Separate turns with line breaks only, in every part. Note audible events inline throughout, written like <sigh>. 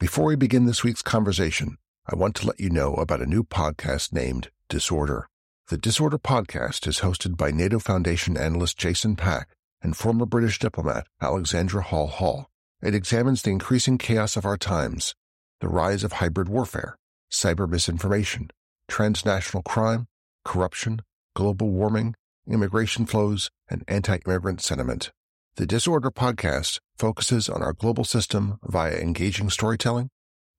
Before we begin this week's conversation, I want to let you know about a new podcast named Disorder. The Disorder podcast is hosted by NATO Foundation analyst Jason Pack and former British diplomat Alexandra Hall Hall. It examines the increasing chaos of our times, the rise of hybrid warfare, cyber misinformation, transnational crime, corruption, global warming, immigration flows, and anti-immigrant sentiment. The Disorder podcast focuses on our global system via engaging storytelling,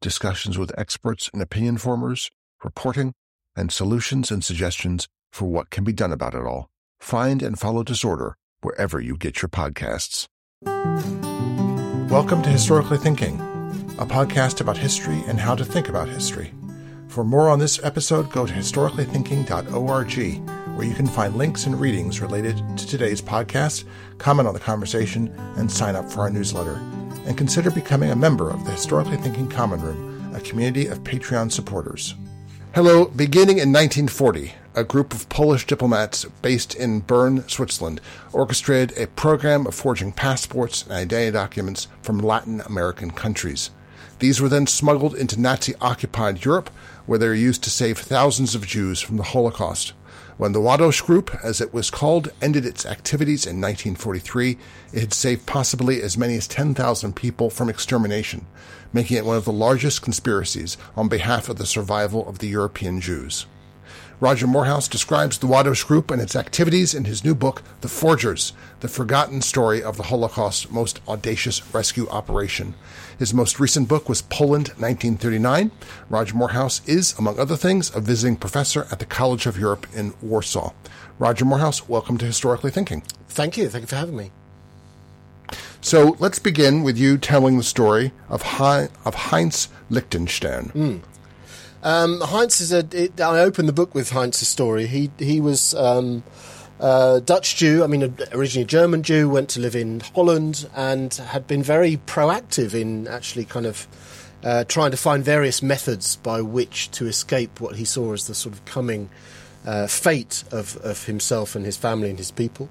discussions with experts and opinion formers, reporting, and solutions and suggestions for what can be done about it all. Find and follow Disorder wherever you get your podcasts. Welcome to Historically Thinking, a podcast about history and how to think about history. For more on this episode, go to historicallythinking.org where you can find links and readings related to today's podcast, comment on the conversation, and sign up for our newsletter. And consider becoming a member of the Historically Thinking Common Room, a community of Patreon supporters. Hello, beginning in 1940, a group of Polish diplomats based in Bern, Switzerland, orchestrated a program of forging passports and identity documents from Latin American countries. These were then smuggled into Nazi occupied Europe, where they were used to save thousands of Jews from the Holocaust. When the Ładoś Group, as it was called, ended its activities in 1943, it had saved possibly as many as 10,000 people from extermination, making it one of the largest conspiracies on behalf of the survival of the European Jews. Roger Moorhouse describes the Ładoś Group and its activities in his new book, The Forgers, the forgotten story of the Holocaust's most audacious rescue operation. His most recent book was Poland, 1939. Roger Moorhouse is, among other things, a visiting professor at the College of Europe in Warsaw. Roger Moorhouse, welcome to Historically Thinking.
Thank you. Thank you for having me.
So let's begin with you telling the story of, Heinz, of Heinz Lichtenstein.
Mm. Um, Heinz is a. It, I opened the book with Heinz's story. He he was um, a Dutch Jew. I mean, originally a German Jew. Went to live in Holland and had been very proactive in actually kind of uh, trying to find various methods by which to escape what he saw as the sort of coming uh, fate of, of himself and his family and his people.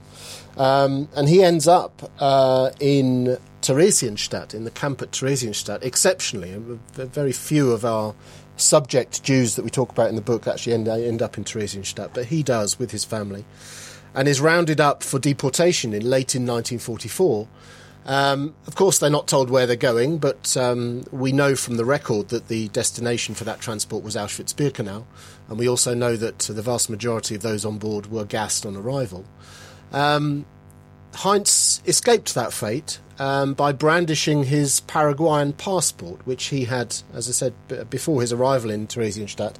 Um, and he ends up uh, in Theresienstadt, in the camp at Theresienstadt, exceptionally. Very few of our subject Jews that we talk about in the book actually end, end up in Theresienstadt, but he does with his family, and is rounded up for deportation in late in 1944. Um, of course, they're not told where they're going, but um, we know from the record that the destination for that transport was Auschwitz-Birkenau, and we also know that the vast majority of those on board were gassed on arrival. Um, Heinz escaped that fate um, by brandishing his Paraguayan passport, which he had, as I said b- before his arrival in Theresienstadt,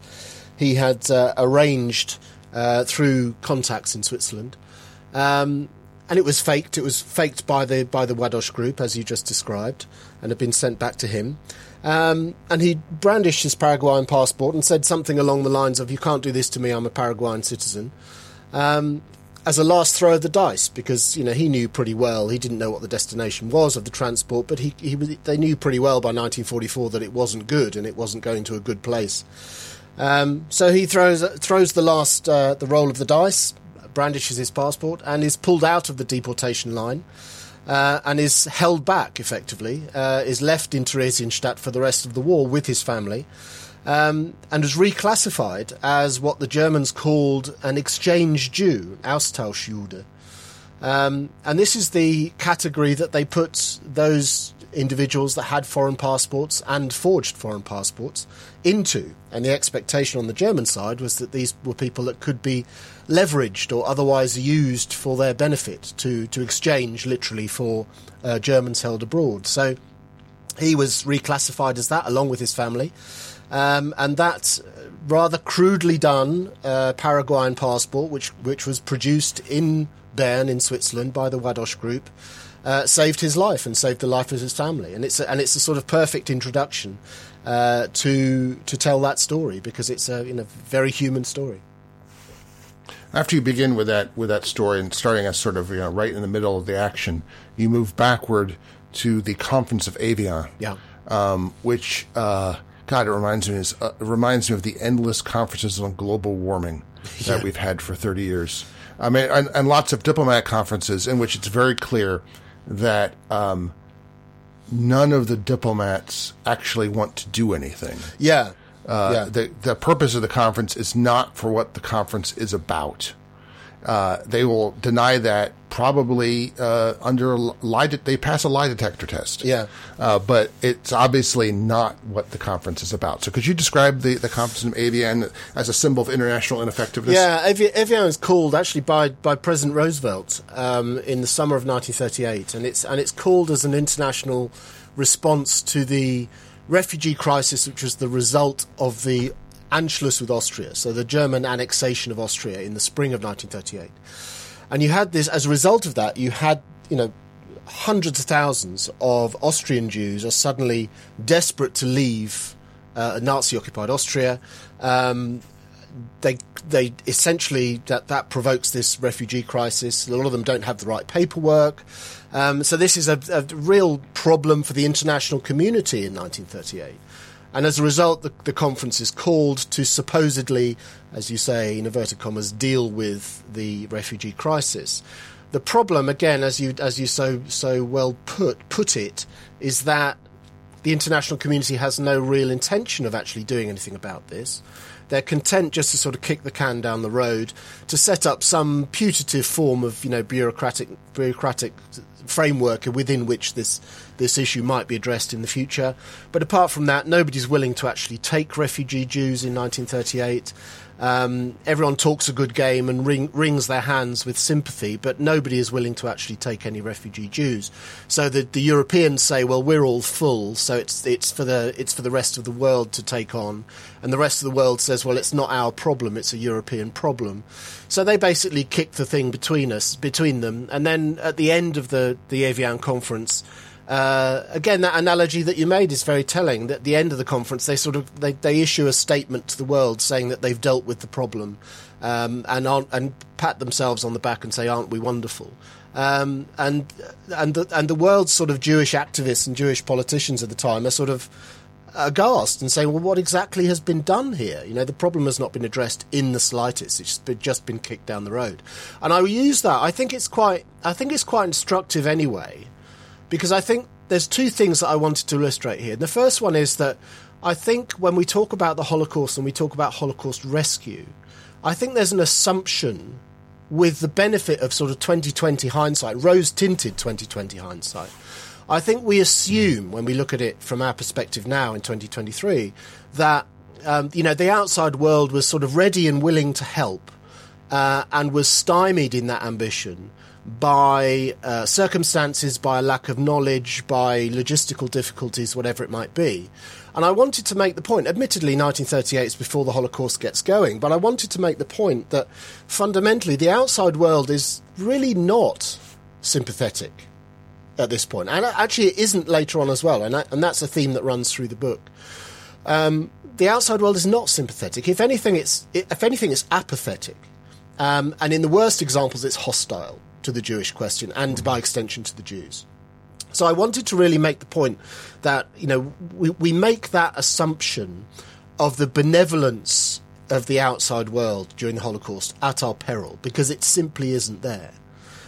he had uh, arranged uh, through contacts in Switzerland. Um, and it was faked. It was faked by the by the Ładoś group, as you just described, and had been sent back to him. Um, and he brandished his Paraguayan passport and said something along the lines of, "You can't do this to me. I'm a Paraguayan citizen." Um, as a last throw of the dice because you know he knew pretty well he didn't know what the destination was of the transport but he, he they knew pretty well by 1944 that it wasn't good and it wasn't going to a good place um, so he throws throws the last uh, the roll of the dice brandishes his passport and is pulled out of the deportation line uh, and is held back effectively uh, is left in Theresienstadt for the rest of the war with his family um, and was reclassified as what the Germans called an exchange Jew, Austauschjude. Um, and this is the category that they put those individuals that had foreign passports and forged foreign passports into. And the expectation on the German side was that these were people that could be leveraged or otherwise used for their benefit to, to exchange literally for uh, Germans held abroad. So he was reclassified as that along with his family. Um, and that rather crudely done uh, Paraguayan passport, which which was produced in Bern in Switzerland by the Ładoś Group, uh, saved his life and saved the life of his family. And it's a, and it's a sort of perfect introduction uh, to to tell that story because it's a you know very human story.
After you begin with that with that story and starting us sort of you know right in the middle of the action, you move backward to the Conference of Evian.
yeah,
um, which uh, God, it reminds me uh, reminds me of the endless conferences on global warming <laughs> that yeah. we've had for thirty years. I mean, and, and, lots of diplomatic conferences in which it's very clear that um, none of the diplomats actually want to do anything.
Yeah.
Uh,
yeah.
the the purpose of the conference is not for what the conference is about. Uh, they will deny that probably uh, under lie. De- they pass a lie detector test.
Yeah.
uh, but it's obviously not what the conference is about. So, could you describe the, the conference in Evian as a symbol of international ineffectiveness?
Yeah, Evian was called actually by, by President Roosevelt um, in the summer of 1938, and it's and it's called as an international response to the refugee crisis, which was the result of the Anschluss with Austria, so the German annexation of Austria in the spring of 1938. And you had this as a result of that, you had you know hundreds of thousands of Austrian Jews are suddenly desperate to leave uh, Nazi-occupied Austria. Um, they they essentially that that provokes this refugee crisis. A lot of them don't have the right paperwork, um, so this is a, a real problem for the international community in 1938. And as a result, the, the conference is called to supposedly, as you say, in inverted commas, deal with the refugee crisis. The problem, again, as you as you so so well put put it, is that the international community has no real intention of actually doing anything about this. They're content just to sort of kick the can down the road to set up some putative form of you know bureaucratic bureaucratic framework within which this this issue might be addressed in the future. But apart from that, nobody's willing to actually take refugee Jews in 1938. Um, everyone talks a good game and ring, wrings their hands with sympathy, but nobody is willing to actually take any refugee Jews. So the, the Europeans say, "Well, we're all full, so it's it's for the it's for the rest of the world to take on," and the rest of the world says, "Well, it's not our problem; it's a European problem." So they basically kick the thing between us, between them, and then at the end of the the Evian conference. Uh, again, that analogy that you made is very telling. That at the end of the conference, they sort of they, they issue a statement to the world saying that they've dealt with the problem, um, and and pat themselves on the back and say, "Aren't we wonderful?" Um, and and the, and the world's sort of Jewish activists and Jewish politicians at the time are sort of aghast and saying, "Well, what exactly has been done here? You know, the problem has not been addressed in the slightest. It's just been kicked down the road." And I use that. I think it's quite. I think it's quite instructive anyway because I think there's two things that I wanted to illustrate here. The first one is that I think when we talk about the Holocaust and we talk about Holocaust rescue, I think there's an assumption with the benefit of sort of 2020 hindsight, rose tinted 2020 hindsight. I think we assume when we look at it from our perspective now in 2023 that um, you know the outside world was sort of ready and willing to help uh, and was stymied in that ambition by uh, circumstances, by a lack of knowledge, by logistical difficulties, whatever it might be. And I wanted to make the point, admittedly, 1938 is before the Holocaust gets going, but I wanted to make the point that fundamentally the outside world is really not sympathetic at this point. And actually, it isn't later on as well. And, and that's a theme that runs through the book. Um, the outside world is not sympathetic. If anything, it's, if anything, it's apathetic. Um, and in the worst examples, it's hostile to the Jewish question and by extension to the Jews. So I wanted to really make the point that, you know, we, we make that assumption of the benevolence of the outside world during the Holocaust at our peril because it simply isn't there.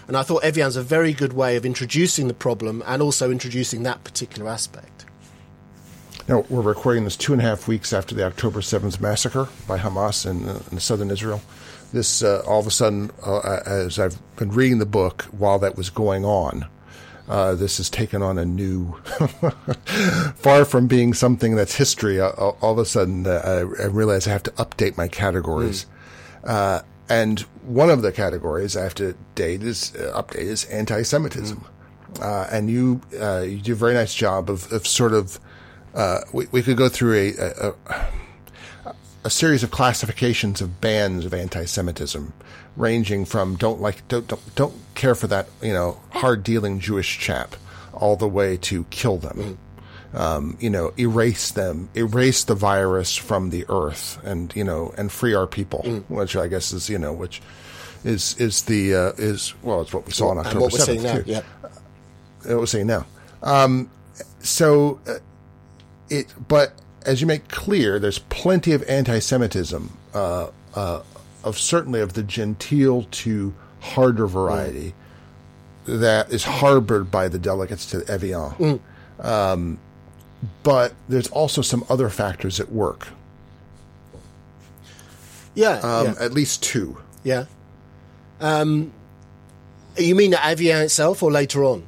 And I thought Evian's a very good way of introducing the problem and also introducing that particular aspect.
Now, we're recording this two and a half weeks after the October 7th massacre by Hamas in, uh, in southern Israel. This, uh, all of a sudden, uh, as I've been reading the book while that was going on, uh, this has taken on a new, <laughs> far from being something that's history. Uh, all of a sudden, uh, I, I, realize I have to update my categories. Mm. and one of the categories I have to date is update is anti-Semitism. Mm. and you you do a very nice job of, of sort of we, we could go through a, a, a a series of classifications of bands of anti-Semitism, ranging from don't like don't don't, don't care for that you know hard dealing Jewish chap, all the way to kill them. Mm. Um, you know, erase them, erase the virus from the earth, and you know, and free our people, mm. which I guess is you know, which is is the uh, is well, it's what we saw on October seventh too.
Yeah,
what we're saying now. Um, so uh, it, but as you make clear, there's plenty of anti-Semitism, uh, uh, of certainly of the genteel to harder variety, mm. that is harbored by the delegates to Evian. Mm. Um, but there's also some other factors at work.
Yeah,
Um,
yeah,
At least two.
yeah. Um, you mean at Evian itself or later on?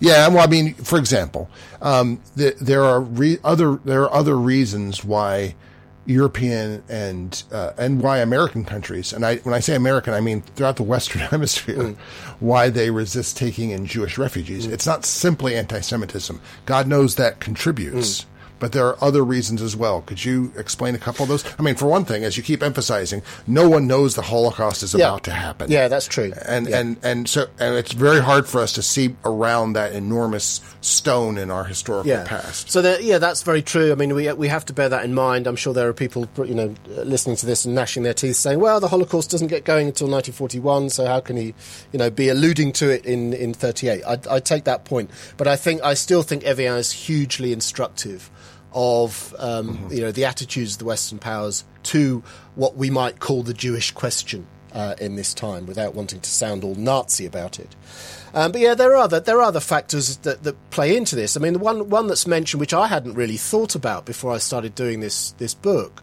Yeah, well, I mean, for example, um, the, there are re- other there are other reasons why European and uh, and why American countries, and I when I say American, I mean throughout the Western <laughs> Hemisphere, why they resist taking in Jewish refugees. It's not simply anti-Semitism. God knows that contributes. But there are other reasons as well. Could you explain a couple of those? I mean, for one thing, as you keep emphasizing, no one knows the Holocaust is
Yeah.
about to happen
Yeah, that's true.
and
Yeah.
and and so and it's very hard for us to see around that enormous stone in our historical
yeah.
past.
So that, yeah, that's very true. I mean, we we have to bear that in mind. I'm sure there are people, you know, listening to this and gnashing their teeth, saying, "Well, the Holocaust doesn't get going until 1941, so how can he, you know, be alluding to it in in 38?" I, I take that point, but I think I still think Evian is hugely instructive of um, you know the attitudes of the Western powers to what we might call the Jewish question uh, in this time, without wanting to sound all Nazi about it. Um, but yeah, there are other there are other factors that, that play into this. I mean, the one one that's mentioned, which I hadn't really thought about before I started doing this this book,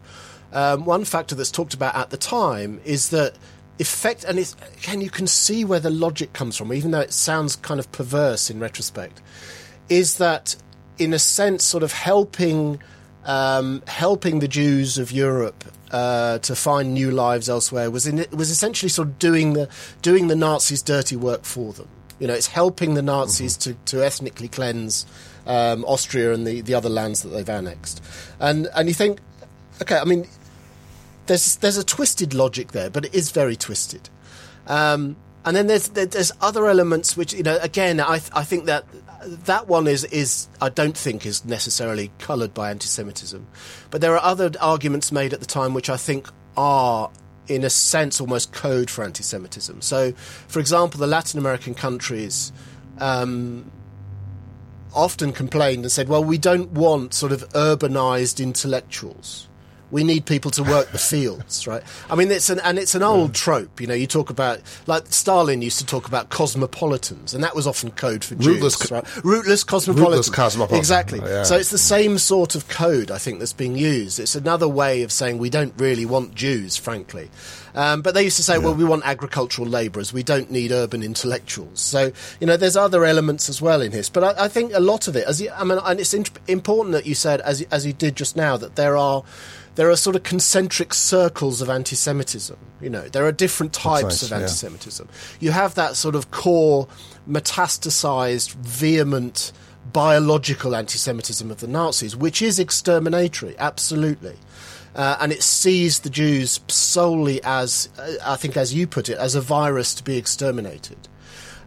um, one factor that's talked about at the time is that effect, and it's, again, you can see where the logic comes from, even though it sounds kind of perverse in retrospect, is that in a sense, sort of helping um, helping the Jews of Europe uh, to find new lives elsewhere was in, was essentially sort of doing the doing the Nazis' dirty work for them. You know, it's helping the Nazis to, to ethnically cleanse um, Austria and the, the other lands that they've annexed. And and you think, okay, I mean, there's there's a twisted logic there, but it is very twisted. Um, and then there's there's other elements which you know again I I think that that one is is I don't think is necessarily coloured by anti-Semitism, but there are other arguments made at the time which I think are in a sense almost code for anti-Semitism. So, for example, the Latin American countries. Um, often complained and said, well, we don't want sort of urbanized intellectuals. We need people to work the fields, right? I mean, it's an and it's an old trope. You know, you talk about like Stalin used to talk about cosmopolitans, and that was often code for
Rootless
Jews,
co-
right? Rootless cosmopolitans.
Rootless cosmopolitan.
Exactly.
Yeah.
So it's the same sort of code, I think, that's being used. It's another way of saying we don't really want Jews, frankly. Um, but they used to say, well, we want agricultural labourers. We don't need urban intellectuals. So, you know, there's other elements as well in this. But I, I think a lot of it, as you, I mean, and it's in, important that you said, as, as you did just now, that there are there are sort of concentric circles of anti-Semitism. You know, there are different types
nice,
of
yeah.
anti-Semitism. You have that sort of core, metastasized, vehement, biological anti-Semitism of the Nazis, which is exterminatory, absolutely. Uh, and it sees the Jews solely as, uh, I think, as you put it, as a virus to be exterminated.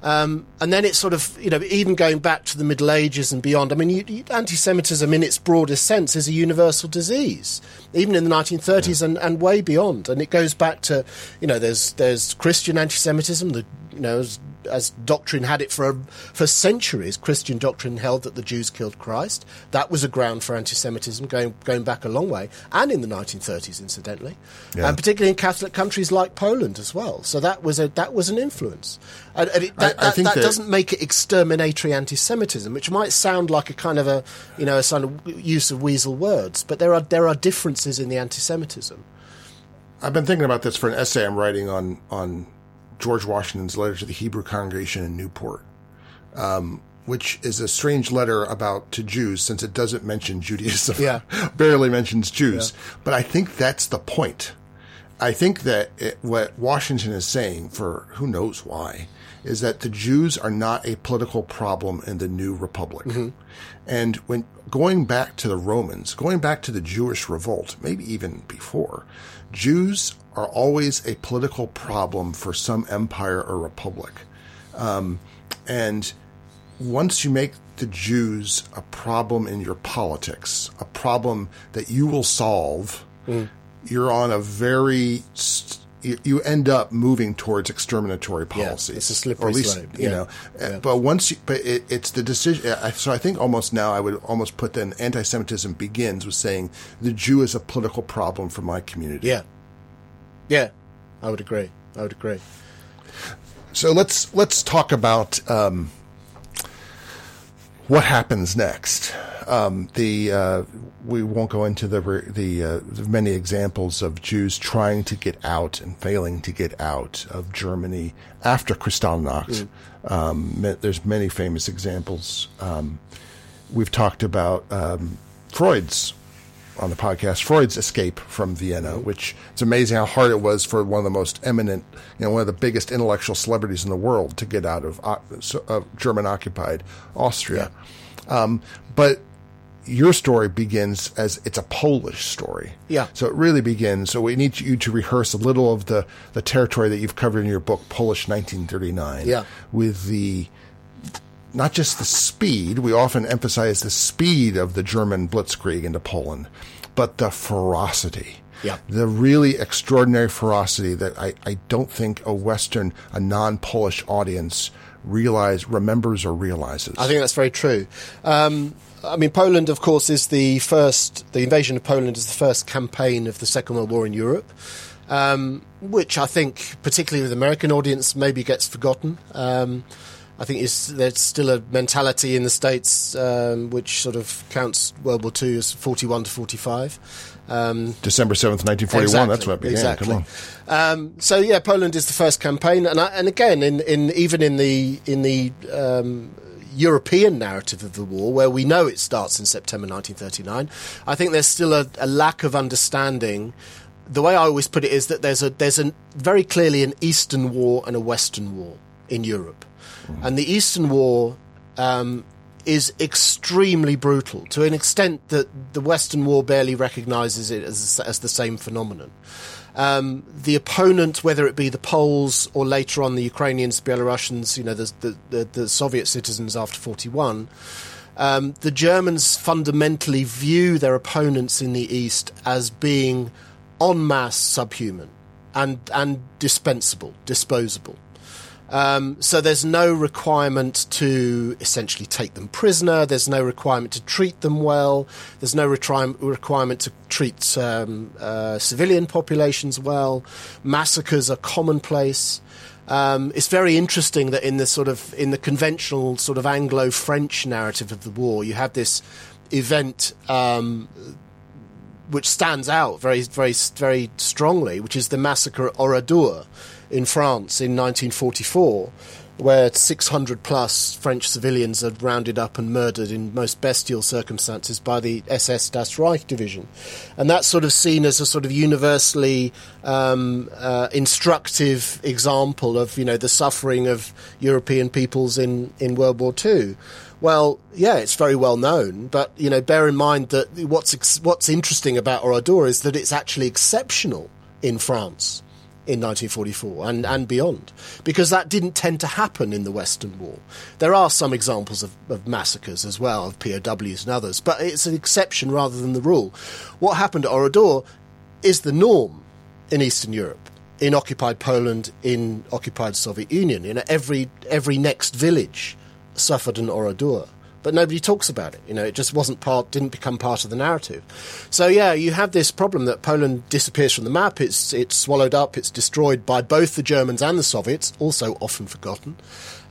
Um, and then it's sort of, you know, even going back to the Middle Ages and beyond. I mean, you, you, anti-Semitism in its broadest sense is a universal disease, even in the 1930s and, and way beyond. And it goes back to, you know, there's there's Christian anti-Semitism, the you know, as, as doctrine had it for for centuries. Christian doctrine held that the Jews killed Christ. That was a ground for anti-Semitism going going back a long way, and in the 1930s, incidentally,
Yeah.
and particularly in Catholic countries like Poland as well. So that was a that was an influence. And, and it, that, That,
think
that
that-
doesn't make it exterminatory anti-Semitism, which might sound like a kind of a you know a sort of use of weasel words, but there are there are differences in the anti-Semitism.
I've been thinking about this for an essay I'm writing on on George Washington's letter to the Hebrew congregation in Newport, um, which is a strange letter about to Jews since it doesn't mention Judaism.
Yeah. <laughs>
barely mentions Jews. But I think that's the point. I think that it, what Washington is saying, for who knows why, is that the Jews are not a political problem in the new republic. And when going back to the Romans, going back to the Jewish revolt, maybe even before, Jews are always a political problem for some empire or republic. Um, and once you make the Jews a problem in your politics, a problem that you will solve, you're on a very st- you, you end up moving towards exterminatory
Yeah,
policies.
it's a slippery
or at least,
slope.
You
Yeah.
know,
Yeah.
Uh, but once, you, but it, it's the decision. So I think almost now I would almost put then anti-Semitism begins with saying the Jew is a political problem for my community.
Yeah, yeah, I would agree. I would agree.
So let's let's talk about um, what happens next? Um, the uh, we won't go into the the, uh, the, many examples of Jews trying to get out and failing to get out of Germany after Kristallnacht. Mm. Um, there's many famous examples. Um, we've talked about um, Freud's on the podcast Freud's escape from Vienna, which it's amazing how hard it was for one of the most eminent, you know, one of the biggest intellectual celebrities in the world to get out of uh, German occupied Austria. Yeah. Um, but your story begins as it's a Polish story.
Yeah.
So it really begins. So we need you to rehearse a little of the, the territory that you've covered in your book, Polish 1939.
Yeah.
With the not just the speed, we often emphasize the speed of the German blitzkrieg into Poland, but the ferocity.
Yeah.
The really extraordinary ferocity that I, I don't think a Western, a non Polish audience realize, remembers or realizes.
I think that's very true. Um, I mean, Poland, of course, is the first, the invasion of Poland is the first campaign of the Second World War in Europe. Um, which I think, particularly with American audience, maybe gets forgotten. Um, I think there's still a mentality in the states um, which sort of counts World War II as 41 to 45.
Um, December seventh, nineteen forty-one. Exactly, that's what it began.
Exactly. Um, so yeah, Poland is the first campaign, and I, and again, in, in even in the in the um, European narrative of the war, where we know it starts in September 1939, I think there's still a, a lack of understanding the way I always put it is that there's a there's a very clearly an Eastern war and a Western war in Europe. And the Eastern War um, is extremely brutal to an extent that the Western War barely recognizes it as, as the same phenomenon. Um, the opponent, whether it be the Poles or later on the Ukrainians, Belarusians, you know, the, the, the, the Soviet citizens after 41, um, the Germans fundamentally view their opponents in the East as being en masse subhuman and, and dispensable, disposable. Um, so there's no requirement to essentially take them prisoner. There's no requirement to treat them well. There's no requirement to treat um, uh, civilian populations well. Massacres are commonplace. Um, it's very interesting that in the sort of in the conventional sort of Anglo-French narrative of the war, you have this event um, which stands out very, very, very strongly, which is the massacre at Oradour in France in 1944, where 600 plus French civilians are rounded up and murdered in most bestial circumstances by the SS Das Reich division. And that's sort of seen as a sort of universally um, uh, instructive example of, you know, the suffering of European peoples in, in World War II. Well, yeah, it's very well known, but you know, bear in mind that what's what's interesting about Oradour is that it's actually exceptional in France in 1944 and, and beyond, because that didn't tend to happen in the Western War. There are some examples of, of, massacres as well, of POWs and others, but it's an exception rather than the rule. What happened at Oradour is the norm in Eastern Europe, in occupied Poland, in occupied Soviet Union. You know, every, every next village suffered an Oradour but nobody talks about it. You know, it just wasn't part, didn't become part of the narrative. So yeah, you have this problem that Poland disappears from the map. It's it's swallowed up. It's destroyed by both the Germans and the Soviets, also often forgotten.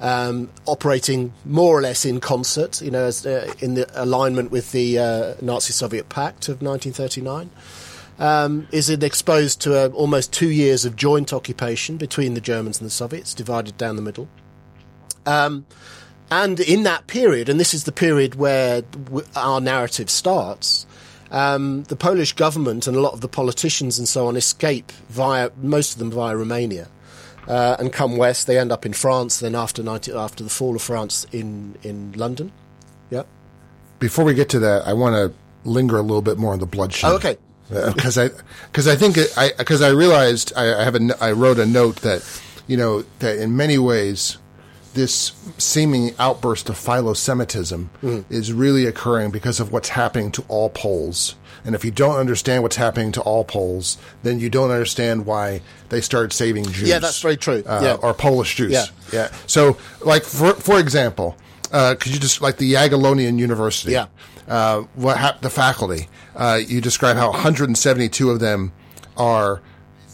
Um, operating more or less in concert, you know, as, uh, in the alignment with the uh, Nazi-Soviet Pact of 1939. Um, is it exposed to uh, almost two years of joint occupation between the Germans and the Soviets, divided down the middle. Um, and in that period, and this is the period where our narrative starts, um, the Polish government and a lot of the politicians and so on escape via, most of them via Romania. Uh, and come west, they end up in France. Then after 90, after the fall of France in in London, yeah.
Before we get to that, I want to linger a little bit more on the bloodshed.
Oh, okay.
Because uh, I because I think it, I because I realized I, I have a I wrote a note that you know that in many ways this seeming outburst of philo-Semitism mm. is really occurring because of what's happening to all Poles. And if you don't understand what's happening to all Poles, then you don't understand why they started saving Jews.
Yeah, that's very true. Uh, yeah.
Or Polish Jews.
Yeah.
yeah. So, like, for, for example, uh, could you just, like the Jagiellonian University,
yeah.
Uh, what hap- the faculty, uh, you describe how 172 of them are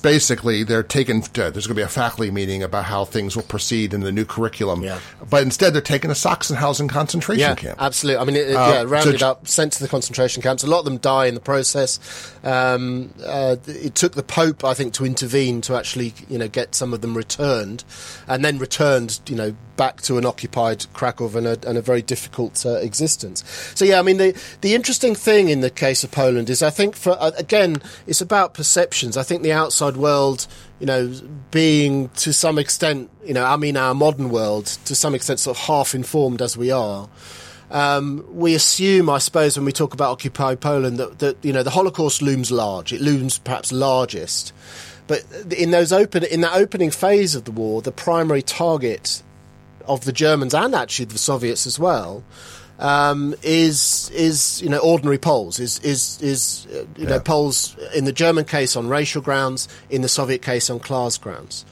basically they're taken. To, there's going to be a faculty meeting about how things will proceed in the new curriculum.
Yeah.
But instead, they're taken to Sachsenhausen concentration
Yeah,
camp.
absolutely. I mean, it, it-
Uh,
yeah, rounded
so-
up, sent to the concentration camps. A lot of them die in the process. Um, uh, it took the Pope, I think, to intervene to actually, you know, get some of them returned, and then returned, you know, back to an occupied Krakow and a, and a very difficult uh, existence. So, yeah, I mean, the the interesting thing in the case of Poland is, I think, for uh, again, it's about perceptions. I think the outside world. You know, being to some extent, you know, I mean, our modern world, to some extent, sort of half informed as we are, um, we assume, I suppose, when we talk about occupied Poland, that, that you know the Holocaust looms large. It looms perhaps largest, but in those open in that opening phase of the war, the primary target of the Germans and actually the Soviets as well um, is is you know ordinary Poles is is is uh, you know
Yeah.
Poles in the German case on racial grounds, in the Soviet case on class grounds.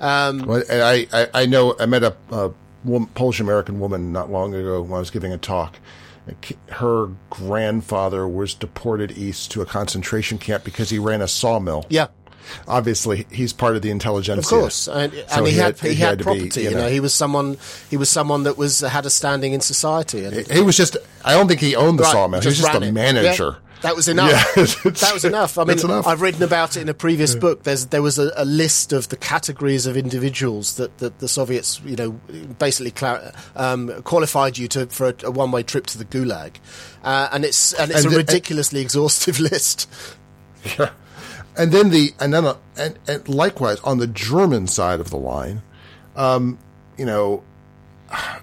Um,
Well, and I, I, I know I met a, a Polish American woman not long ago when I was giving a talk. Her grandfather was deported east to a concentration camp because he ran a sawmill.
yeah,
Obviously, he's part of the intelligentsia.
Of course, and,
So
and he, had, he had,
to be,
property. you know, he was someone he was someone that was had a standing in society. And
he was just. I don't think he owned the
Right,
sawmill. He was just a manager.
Yeah, that was enough.
Yeah, <laughs>
that was enough. I mean,
enough.
I've written about it in a previous book. There's there was a, a list of the categories of individuals that, that the Soviets, you know, basically um, qualified you to for a, a one way trip to the Gulag, uh, and it's and it's
And
a
the-
ridiculously exhaustive <laughs> list.
Yeah. And then the and then uh, and, and likewise on the German side of the line, um, you know,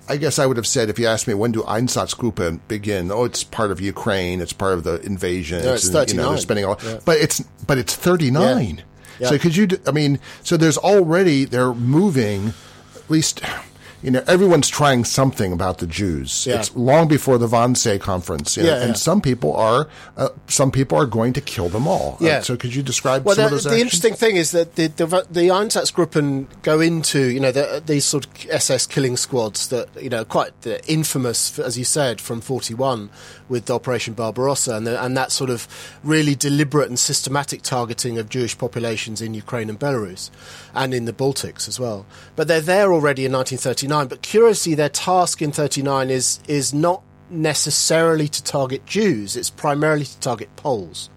I guess I would have said if you asked me when do Einsatzgruppen begin? Oh, it's part of Ukraine. It's part of the invasion.
No, it's
in- You know, they're spending all,
Yeah.
but it's but it's thirty nine.
Yeah.
So could you? I mean, so there's already they're moving. At least, you know, everyone's trying something about the Jews.
Yeah.
It's long before the Wannsee conference, you know,
Yeah,
and
yeah.
some people are uh, some people are going to kill them all. Uh,
Yeah.
so could you describe
Well,
some
the,
of those
the
actions?
interesting thing is that the the, the Einsatzgruppen go into you know the, these sort of SS killing squads that you know quite uh, infamous as you said from forty one with Operation Barbarossa and the, and that sort of really deliberate and systematic targeting of Jewish populations in Ukraine and Belarus and in the Baltics as well. But they're there already in 1939. But curiously, their task in 39 is is not necessarily to target Jews. It's primarily to target Poles.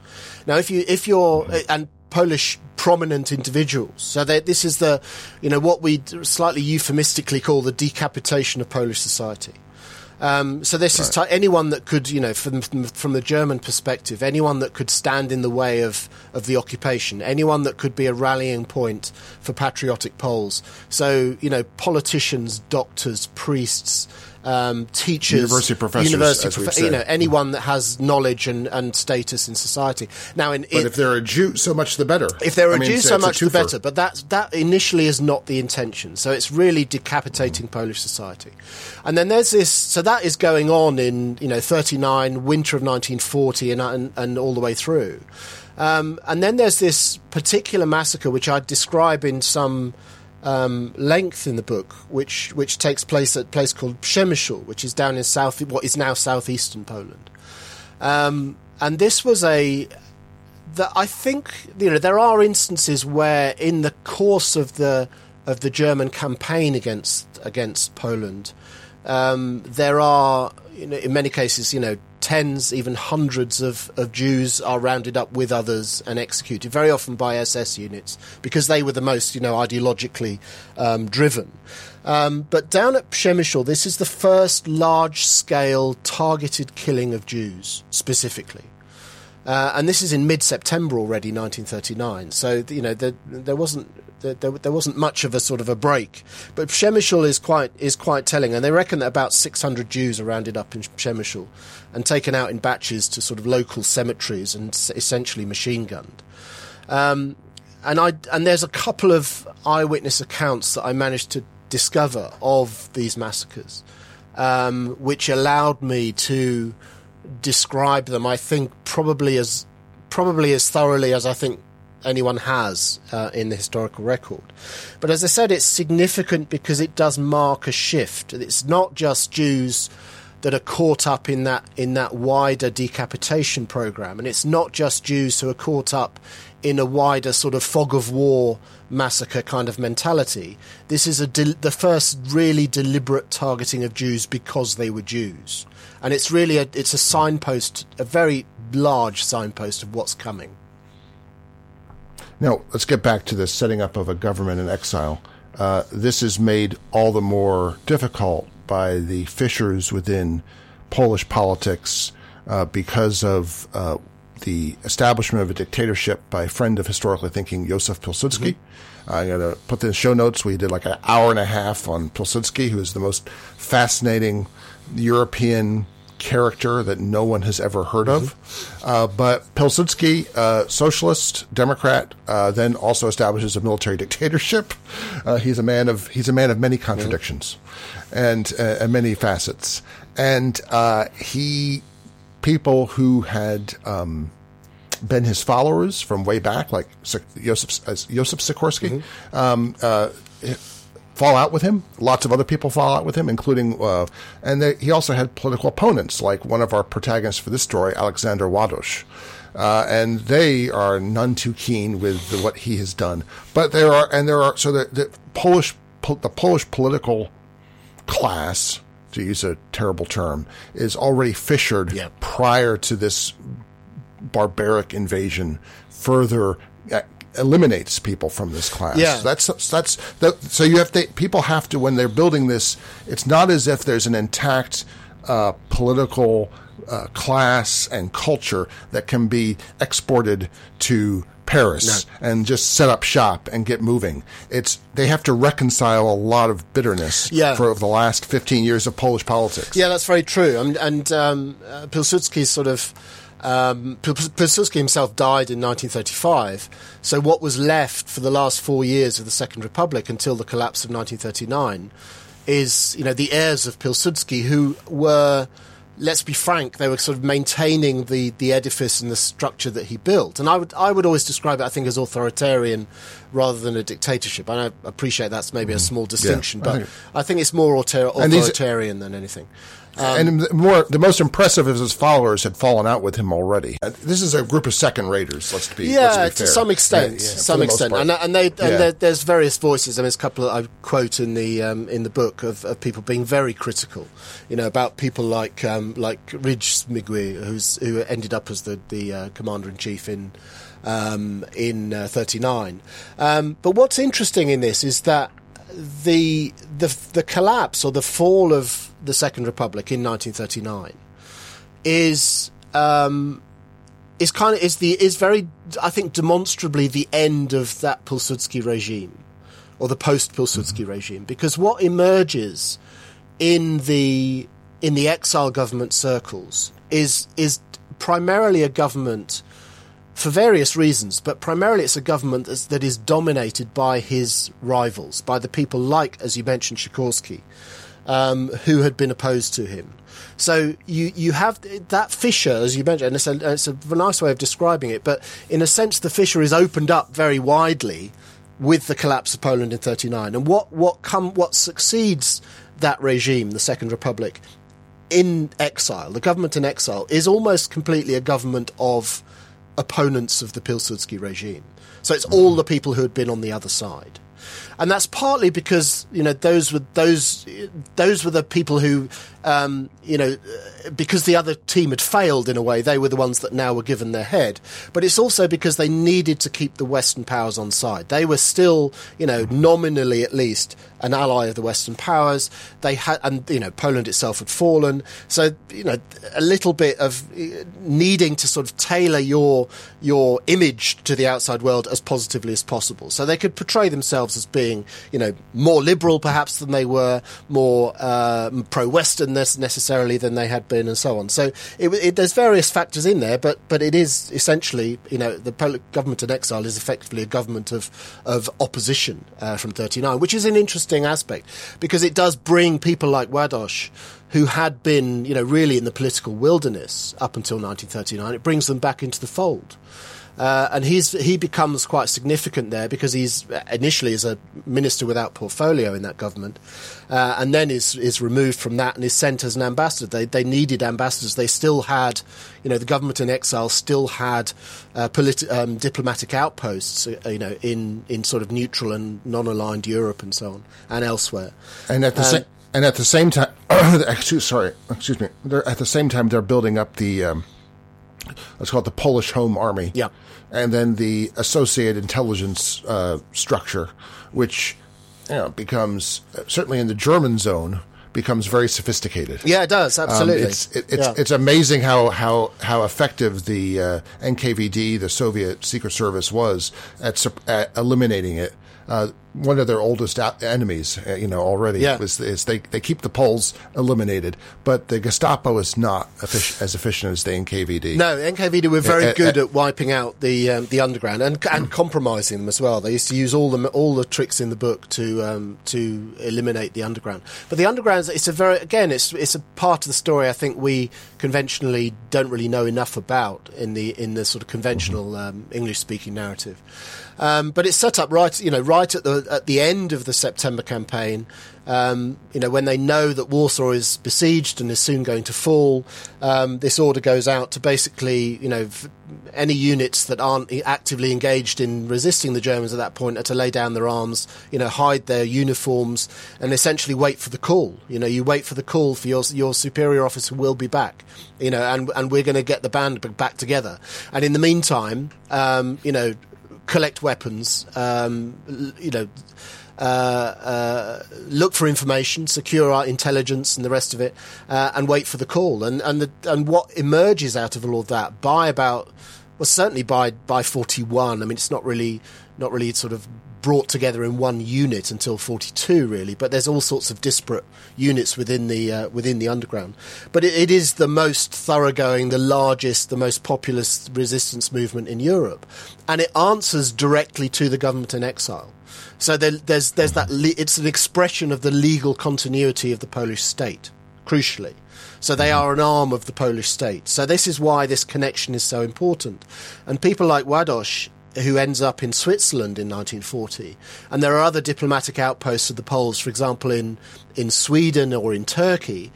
Now, if you if you're and Polish prominent individuals, so this is the you know what we slightly euphemistically call the decapitation of Polish society. Um, so this is ti anyone that could, you know, from from the German perspective, anyone that could stand in the way of of the occupation, anyone that could be a rallying point for patriotic Poles. So you know, politicians, doctors, priests, um, teachers,
University professors,
university profe- you know, anyone that has knowledge and, and status in society. Now, in,
but if they're a Jew, so much the better.
if they're
I
a
mean,
Jew, so much the better. But that that initially is not the intention. So it's really decapitating Polish society. And then there's this. So that is going on in you know 39, winter of 1940, and and, and all the way through. Um, and then there's this particular massacre, which I describe in some um, length in the book, which which takes place at a place called Przemysl, which is down in south, what is now southeastern Poland. Um, and this was a that I think you know there are instances where in the course of the of the German campaign against against Poland, um, there are in many cases you know tens even hundreds of, of Jews are rounded up with others and executed very often by SS units because they were the most you know ideologically um, driven. Um, but down at Przemysl, this is the first large scale targeted killing of Jews specifically. Uh, and this is in mid-September already, 1939. So you know there, there wasn't there, there, wasn't much of a sort of a break. But Przemysl is quite is quite telling, and they reckon that about 600 Jews are rounded up in Przemysl and taken out in batches to sort of local cemeteries and essentially machine gunned. Um, and I and there's a couple of eyewitness accounts that I managed to discover of these massacres, um, which allowed me to describe them. I think probably as probably as thoroughly as I think anyone has uh, in the historical record. But as I said, it's significant because it does mark a shift. It's not just Jews that are caught up in that in that wider decapitation program, and it's not just Jews who are caught up in a wider sort of fog of war massacre kind of mentality. This is a de- the first really deliberate targeting of Jews because they were Jews, and it's really a it's a signpost, a very large signpost of what's coming.
Now let's get back to the setting up of a government in exile. Uh, this is made all the more difficult by the fissures within Polish politics uh, because of uh, the establishment of a dictatorship by a friend of historically thinking, Josef Pilsudski. Mm-hmm. I'm going to put in the show notes. We did like an hour and a half on Pilsudski, who is the most fascinating European character that no one has ever heard of. Mm-hmm. Uh, but Pilsudski, uh, socialist, Democrat, uh, then also establishes a military <laughs> dictatorship. Uh, he's a man of he's a man of many contradictions. And, uh, and many facets. And uh, he people who had um, been his followers from way back, like Joseph, Joseph Sikorski, mm-hmm. um, uh, fall out with him. Lots of other people fall out with him, including, uh, and they, he also had political opponents, like one of our protagonists for this story, Alexander Ładoś. Uh, and they are none too keen with the, what he has done. But there are, and there are, so the, the Polish, the Polish political class to use a terrible term, is already fissured yep. prior to this barbaric invasion further uh, eliminates people from this class.
Yeah.
That's that's that, so you have to people have to when they're building this it's not as if there's an intact uh, political uh, class and culture that can be exported to Paris no. and just set up shop and get moving. It's they have to reconcile a lot of bitterness
yeah.
for the last 15 years of Polish politics.
Yeah, that's very true. And, and um, uh, Pilsudski's sort of um, Pilsudski himself died in 1935. So what was left for the last four years of the Second Republic until the collapse of 1939 is, you know, the heirs of Pilsudski who were let's be frank, they were sort of maintaining the, the edifice and the structure that he built. And I would I would always describe it, I think, as authoritarian rather than a dictatorship. And I appreciate that's maybe a mm. small distinction, yeah, but I think, I think, it's more author- authoritarian than anything.
Um, and more, the most impressive is his followers had fallen out with him already. This is a group of second raters. Let's be
yeah,
let's
be to some extent, yeah, yeah, some extent, and, and they and yeah. there's various voices. I mean, there's a couple I quote in the um, in the book of, of, people being very critical, you know, about people like um, like Rydz Zmigły, who's who ended up as the the uh, commander in chief in um, in uh, 39. Um, but what's interesting in this is that the the the collapse or the fall of the Second Republic in 1939 is um, is kind of is the is very I think demonstrably the end of that Pilsudski regime or the post Pilsudski mm-hmm. regime because what emerges in the in the exile government circles is is primarily a government for various reasons, but primarily it's a government that is dominated by his rivals, by the people like, as you mentioned, Sikorski, um, who had been opposed to him. So you, you have that fissure, as you mentioned, and it's a, it's a nice way of describing it, but in a sense, the fissure is opened up very widely with the collapse of Poland in 39. And what, what, come, what succeeds that regime, the Second Republic, in exile, the government in exile, is almost completely a government of opponents of the Pilsudski regime. So it's all the people who had been on the other side. And that's partly because you know those were those those were the people who um, you know because the other team had failed in a way they were the ones that now were given their head. But it's also because they needed to keep the Western powers on side. They were still you know nominally at least an ally of the Western powers. They had, and you know, Poland itself had fallen. So you know, a little bit of uh, needing to sort of tailor your your image to the outside world as positively as possible, so they could portray themselves as being, you know, more liberal perhaps than they were, more uh, pro-Western necessarily than they had been, and so on. So it, it, there's various factors in there, but but it is essentially, you know, the government in exile is effectively a government of of opposition uh, from 39, which is an interesting aspect because it does bring people like Ładoś, who had been, you know, really in the political wilderness up until 1939. It brings them back into the fold. Uh, and he's he becomes quite significant there because he's initially is a minister without portfolio in that government, uh, and then is is removed from that and is sent as an ambassador. They they needed ambassadors. They still had, you know, the government in exile still had uh, politi- um, diplomatic outposts, uh, you know, in in sort of neutral and non-aligned Europe and so on and elsewhere.
And at the
Um,
same and at the same time, <coughs> excuse sorry, excuse me. They're, at the same time, they're building up the um, let's call it the Polish Home Army.
Yeah.
and then the associated intelligence uh, structure, which you know becomes certainly in the German zone becomes very sophisticated.
Yeah, it does
Um,
absolutely.
it's it, it's
Yeah.
it's amazing how how how effective the uh, NKVD, the Soviet Secret Service, was at, at eliminating it. Uh, one of their oldest a- enemies, uh, you know, already
Yeah.
is, is they they keep the Poles eliminated, but the Gestapo is not effic- as efficient as the NKVD.
No, NKVD were very
Uh,
good
uh,
at wiping out the um, the underground and and compromising them as well. They used to use all the all the tricks in the book to um, to eliminate the underground. But the underground, it's a very again, it's it's a part of the story I think we conventionally don't really know enough about in the in the sort of conventional um, English speaking narrative. Um, but it's set up right, you know, right at the at the end of the September campaign. Um, you know, when they know that Warsaw is besieged and is soon going to fall, um, this order goes out to basically, you know, any units that aren't actively engaged in resisting the Germans at that point are to lay down their arms, you know, hide their uniforms, and essentially wait for the call. You know, you wait for the call for your your superior officer will be back. You know, and and we're going to get the band back together. And in the meantime, um, you know, collect weapons, um, you know, uh, uh, look for information, secure our intelligence and the rest of it, uh, and wait for the call. And and the, and what emerges out of all of that by about well certainly by by forty one. I mean, it's not really not really sort of brought together in one unit until 42 really but there's all sorts of disparate units within the uh, within the underground but it, it is the most thoroughgoing the largest the most populous resistance movement in Europe and it answers directly to the government in exile so there, there's there's that le- it's an expression of the legal continuity of the Polish state crucially so they are an arm of the Polish state. So this is why this connection is so important. And people like Ładoś, who ends up in Switzerland in 1940, and there are other diplomatic outposts of the Poles, for example, in, in Sweden or in Turkey,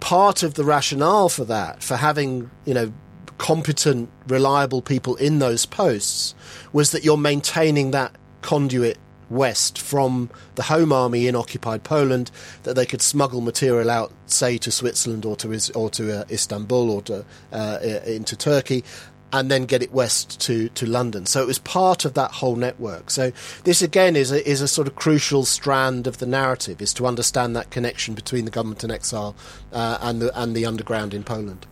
part of the rationale for that, for having, you know, competent, reliable people in those posts, was that you're maintaining that conduit west from the home army in occupied Poland that they could smuggle material out, say to Switzerland or to or to uh, Istanbul or to uh, into Turkey, and then get it west to, to London. So it was part of that whole network. So this again is a, is a sort of crucial strand of the narrative is to understand that connection between the government in exile uh, and the and the underground in Poland.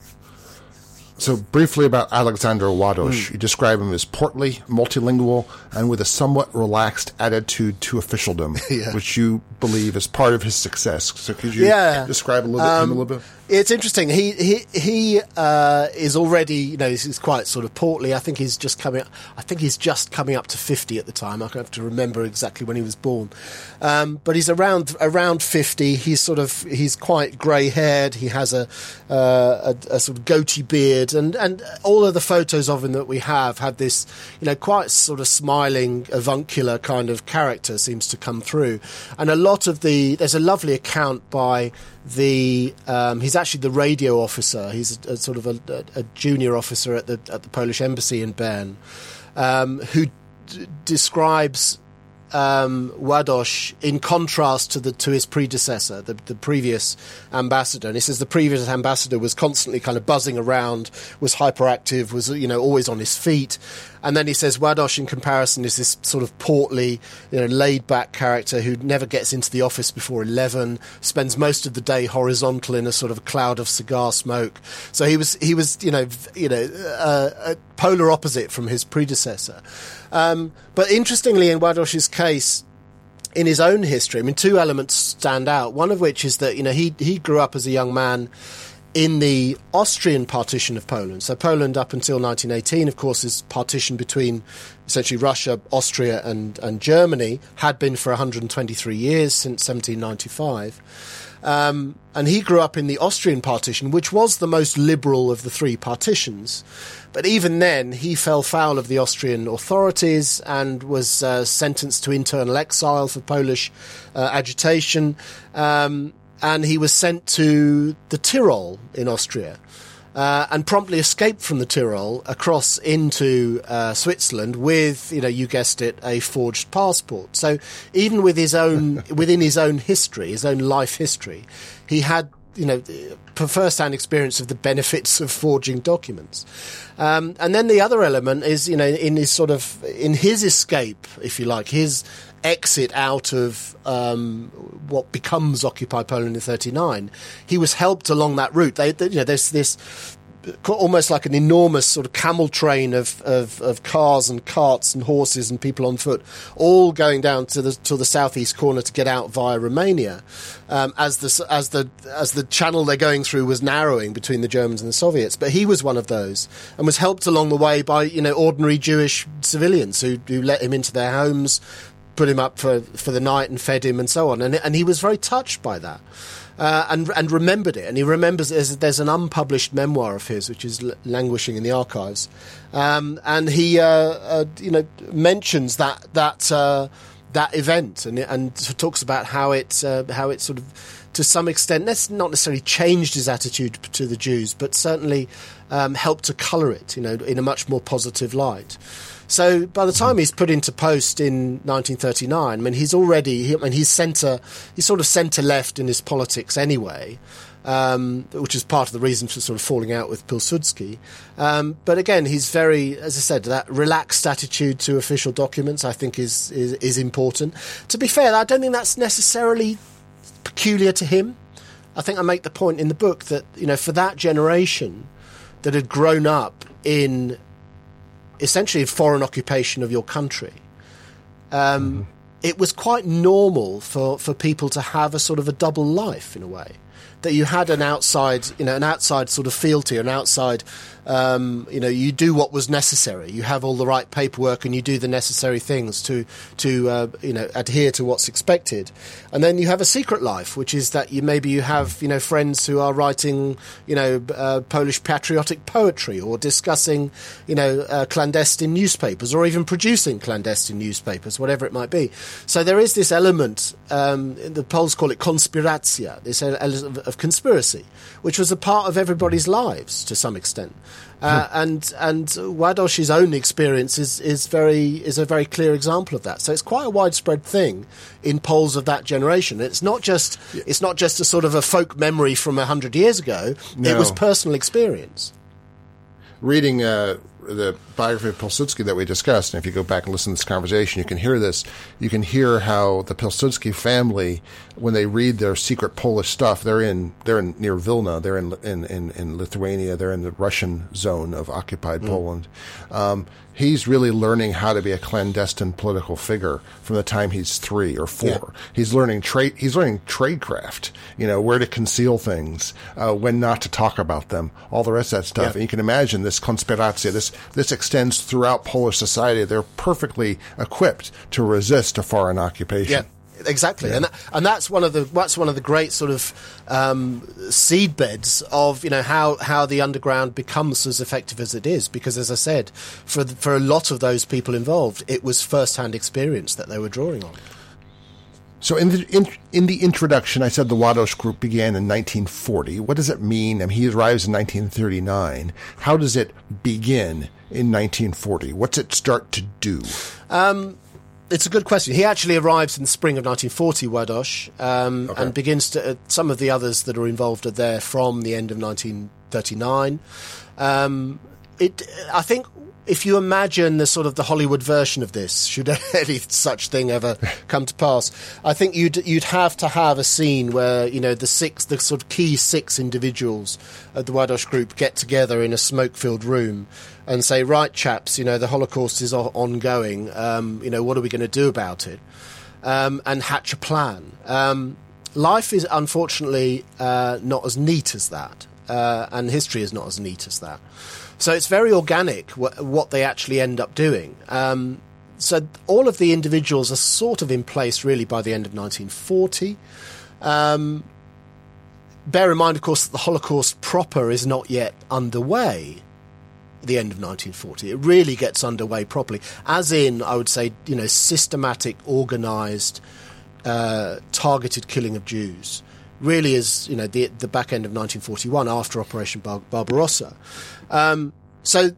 So briefly about Alexander Ładoś,
Hmm.
you describe him as portly, multilingual, and with a somewhat relaxed attitude to officialdom, <laughs>
Yeah.
which you believe is part of his success. So could you
Yeah.
describe a little bit, him a little bit?
It's interesting. He he he uh, is already you know he's, quite sort of portly. I think he's just coming. I think he's just coming up to fifty at the time. I have to remember exactly when he was born, um, but he's around around fifty. He's sort of he's quite grey haired. He has a, uh, a a sort of goatee beard, and and all of the photos of him that we have have this you know quite sort of smiling avuncular kind of character seems to come through, and a lot of the there's a lovely account by the um, he's actually the radio officer. He's a, a sort of a, a, junior officer at the at the Polish embassy in Bern, um, who d- describes um, Ładoś in contrast to the to his predecessor, the, the previous ambassador. And he says the previous ambassador was constantly kind of buzzing around, was hyperactive, was you know always on his feet. And then he says Ładoś, in comparison, is this sort of portly, you know, laid back character who never gets into the office before eleven, spends most of the day horizontal in a sort of cloud of cigar smoke. So he was he was you know you know uh, a polar opposite from his predecessor. Um, but interestingly, in Ładoś's case, in his own history, I mean, two elements stand out. One of which is that you know he he grew up as a young man in the Austrian partition of Poland. So Poland, up until 1918, of course, is partition between essentially Russia, Austria, and, and Germany, had been for 123 years since 1795. Um, and he grew up in the Austrian partition, which was the most liberal of the three partitions. But even then, he fell foul of the Austrian authorities and was uh, sentenced to internal exile for Polish uh, agitation. Um, and he was sent to the Tyrol in Austria. Uh, and promptly escaped from the Tyrol across into uh, Switzerland with, you know, you guessed it, a forged passport. So even with his own, <laughs> within his own history, his own life history, he had, you know, first-hand experience of the benefits of forging documents. Um, and then the other element is, you know, in his sort of, in his escape, if you like, his exit out of um, what becomes Occupy Poland in '39, he was helped along that route. They, they, you know, there's this almost like an enormous sort of camel train of, of, of, cars and carts and horses and people on foot, all going down to the to the southeast corner to get out via Romania, um, as the as the as the channel they're going through was narrowing between the Germans and the Soviets. But he was one of those and was helped along the way by you know ordinary Jewish civilians who who let him into their homes, put him up for, for the night and fed him and so on. And, and he was very touched by that. Uh, and and remembered it, and he remembers there's, there's, an unpublished memoir of his which is languishing in the archives, um, and he uh, uh, you know mentions that that uh, that event and and talks about how it uh, how it sort of to some extent not necessarily changed his attitude to the Jews, but certainly um, helped to colour it, you know, in a much more positive light. So by the time he's put into post in 1939, I mean he's already, I mean he's centre, he's sort of centre left in his politics anyway. Um, which is part of the reason for sort of falling out with Pilsudski. Um, but again, he's very, as I said, that relaxed attitude to official documents, I think, is, is, is important. To be fair, I don't think that's necessarily peculiar to him. I think I make the point in the book that you know, for that generation that had grown up in essentially foreign occupation of your country, um, mm-hmm. it was quite normal for, for people to have a sort of a double life in a way. That you had an outside, you know, an outside sort of fealty, an outside um, you know, you do what was necessary. You have all the right paperwork, and you do the necessary things to to uh, you know adhere to what's expected. And then you have a secret life, which is that you maybe you have you know friends who are writing you know uh, Polish patriotic poetry or discussing you know uh, clandestine newspapers or even producing clandestine newspapers, whatever it might be. So there is this element. Um, the Poles call it konspiracja, this element of conspiracy, which was a part of everybody's lives to some extent. Uh, and and Ładoś's own experience is, is very is a very clear example of that. So it's quite a widespread thing in Poles of that generation. It's not just it's not just a sort of a folk memory from a hundred years ago. No. It was personal experience.
Reading uh, the biography of Pilsudski that we discussed, and if you go back and listen to this conversation, you can hear this. You can hear how the Pilsudski family, when they read their secret Polish stuff, they're in they're in near Vilna, they're in in in, in Lithuania, they're in the Russian zone of occupied mm. Poland. Um, he's really learning how to be a clandestine political figure from the time he's three or four. Yeah. He's learning trade. He's learning tradecraft. You know where to conceal things, uh, when not to talk about them, all the rest of that stuff. Yeah. And you can imagine this konspiracja. This this extends throughout Polish society. They're perfectly equipped to resist a foreign occupation.
Yeah exactly, yeah. and and that's one of the that's one of the great sort of um, seed beds of you know how how the underground becomes as effective as it is. Because as I said, for the, for a lot of those people involved, it was first hand experience that they were drawing on.
So in the in, in, the introduction, I said the Ładoś Group began in 1940. What does it mean? I mean, he arrives in 1939. How does it begin in 1940? What's it start to do?
Um, it's a good question. He actually arrives in the spring of 1940, Ładoś, um, okay. and begins to. Uh, some of the others that are involved are there from the end of 1939. Um, it, I think if you imagine the sort of the Hollywood version of this, should <laughs> any such thing ever <laughs> come to pass, I think you'd you'd have to have a scene where you know the six, the sort of key six individuals of the Ładoś group get together in a smoke-filled room and say, right, chaps, you know the Holocaust is ongoing. Um, you know what are we going to do about it? Um, and hatch a plan. Um, life is unfortunately uh, not as neat as that. uh, and history is not as neat as that. So it's very organic wh- what they actually end up doing. Um, so all of the individuals are sort of in place really by the end of 1940. Um, bear in mind, of course, that the Holocaust proper is not yet underway. The end of 1940, it really gets underway properly, as in, I would say, you know, systematic, organised, uh, targeted killing of Jews. Really, is you know the the back end of 1941 after Operation Bar- Barbarossa. Um, so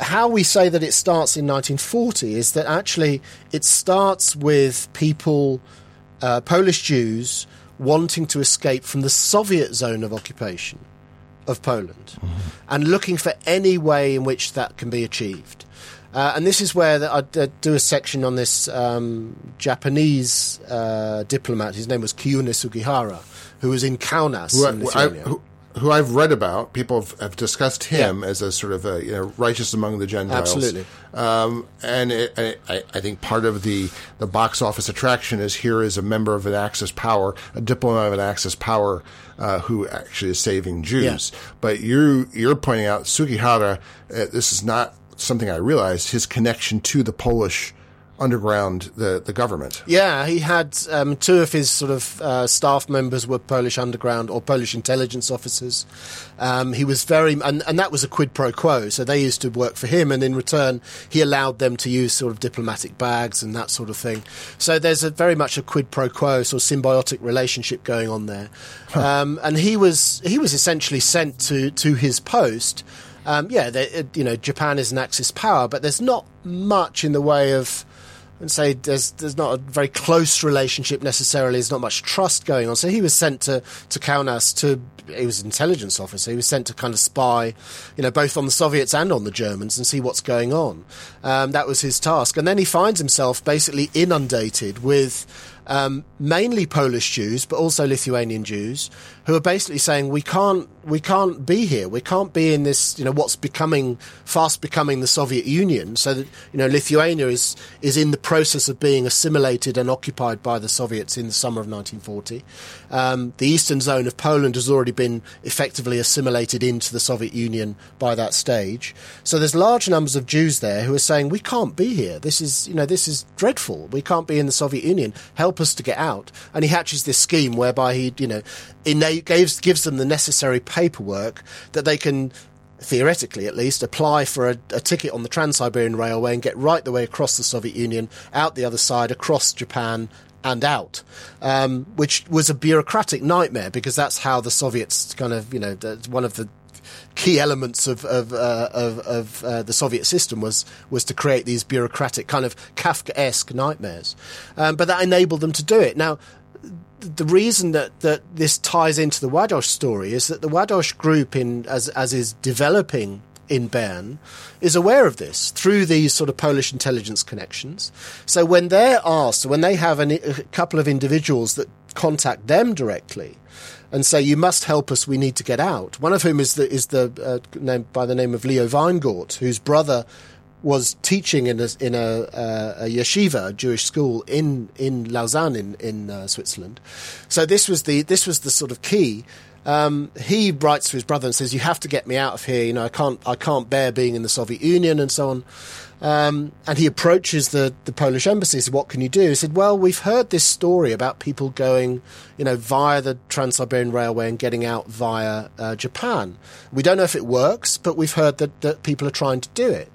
how we say that it starts in 1940 is that actually it starts with people, uh, Polish Jews, wanting to escape from the Soviet zone of occupation of Poland and looking for any way in which that can be achieved. Uh, and this is where the, I uh, do a section on this um, Japanese uh, diplomat. His name was Chiune Sugihara, who was in Kaunas in Lithuania. I, who,
who I've read about, people have, have discussed him yeah. as a sort of a you know righteous among the Gentiles.
Absolutely.
Um, and it, I, I, think part of the, the box office attraction is here is a member of an Axis power, a diplomat of an Axis power, uh, who actually is saving Jews. Yeah. But you you're pointing out Sugihara. Uh, this is not something I realized. His connection to the Polish underground the, the government.
Yeah, he had um, two of his sort of uh, staff members were Polish underground or Polish intelligence officers. Um, he was very, and, and that was a quid pro quo. So they used to work for him, and in return, he allowed them to use sort of diplomatic bags and that sort of thing. So there's a very much a quid pro quo sort of symbiotic relationship going on there. Huh. Um, and he was he was essentially sent to to his post. Um, yeah, they, you know, Japan is an Axis power, but there's not much in the way of and say there's there's not a very close relationship necessarily. There's not much trust going on. So he was sent to to Kaunas to he was an intelligence officer. He was sent to kind of spy, you know, both on the Soviets and on the Germans and see what's going on. Um, that was his task. And then he finds himself basically inundated with um, mainly Polish Jews, but also Lithuanian Jews, who are basically saying we can't we can't be here. We can't be in this you know what's becoming fast becoming the Soviet Union. So that you know Lithuania is is in the process of being assimilated and occupied by the Soviets in the summer of 1940. Um, the eastern zone of Poland has already been effectively assimilated into the Soviet Union by that stage. So there's large numbers of Jews there who are saying we can't be here. This is you know this is dreadful. We can't be in the Soviet Union. Help us to get out. And he hatches this scheme whereby he you know gives gives them the necessary paperwork that they can theoretically at least, apply for a, a, ticket on the Trans Siberian Railway and get right the way across the Soviet Union, out the other side, across Japan, and out, um, which was a bureaucratic nightmare because that's how the Soviets kind of, you know, one of the key elements of of, uh, of, of uh, the Soviet system was was to create these bureaucratic kind of Kafkaesque nightmares, um, but that enabled them to do it. Now, the reason that, that this ties into the Ładoś story is that the Ładoś group, in as as is developing in Bern, is aware of this through these sort of Polish intelligence connections. So when they're asked, when they have an, a couple of individuals that contact them directly and say, "You must help us. We need to get out." One of whom is the is the uh, name by the name of Leo Weingart, whose brother was teaching in a in a, uh, a yeshiva, a Jewish school in in Lausanne in in uh, Switzerland. So this was the this was the sort of key. Um, he writes to his brother and says, "You have to get me out of here. You know, I can't I can't bear being in the Soviet Union and so on." Um, and he approaches the, the Polish embassy. And says, "What can you do?" He said, "Well, we've heard this story about people going, you know, via the Trans Siberian Railway and getting out via uh, Japan. We don't know if it works, but we've heard that, that people are trying to do it."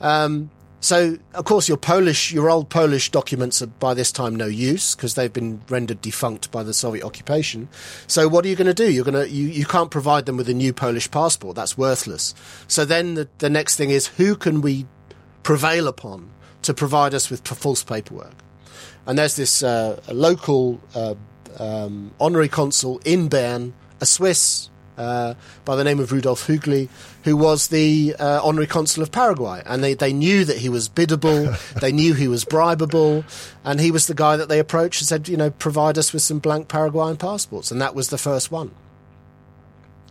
Um, so, of course, your Polish, your old Polish documents are by this time no use because they've been rendered defunct by the Soviet occupation. So, what are you going to do? You're going to you, you can't provide them with a new Polish passport. That's worthless. So then the, the next thing is who can we prevail upon to provide us with false paperwork? And there's this uh, local uh, um, honorary consul in Bern, a Swiss uh, by the name of Rudolf Hügli, who was the uh, honorary consul of Paraguay. And they, they knew that he was biddable, <laughs> they knew he was bribable, and he was the guy that they approached and said, you know, provide us with some blank Paraguayan passports. And that was the first one.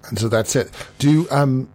And so that's it. Do um,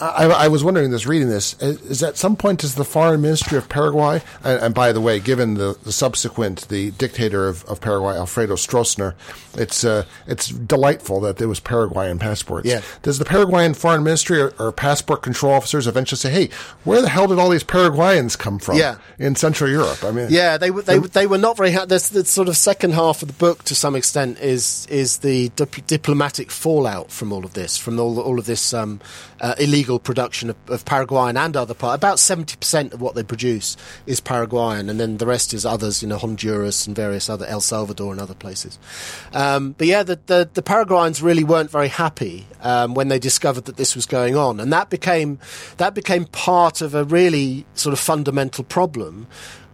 I, I, was wondering this, reading this, is, at some point does the foreign ministry of Paraguay, and, and by the way, given the, the subsequent, the dictator of, of Paraguay, Alfredo Stroessner, it's uh, it's delightful that there was Paraguayan passports.
Yeah.
Does the Paraguayan foreign ministry or, or, passport control officers eventually say, "Hey, where the hell did all these Paraguayans come from?"
Yeah.
in Central Europe. I mean,
yeah, they were they, they were not very. Ha- the sort of second half of the book, to some extent, is is the dip- diplomatic fallout from all of this, from all all of this um, uh, illegal production of, of, Paraguayan and other parts. About 70% of what they produce is Paraguayan, and then the rest is others, you know, Honduras and various other, El Salvador and other places. Um, but yeah, the, the, the, Paraguayans really weren't very happy um, when they discovered that this was going on, and that became, that became part of a really sort of fundamental problem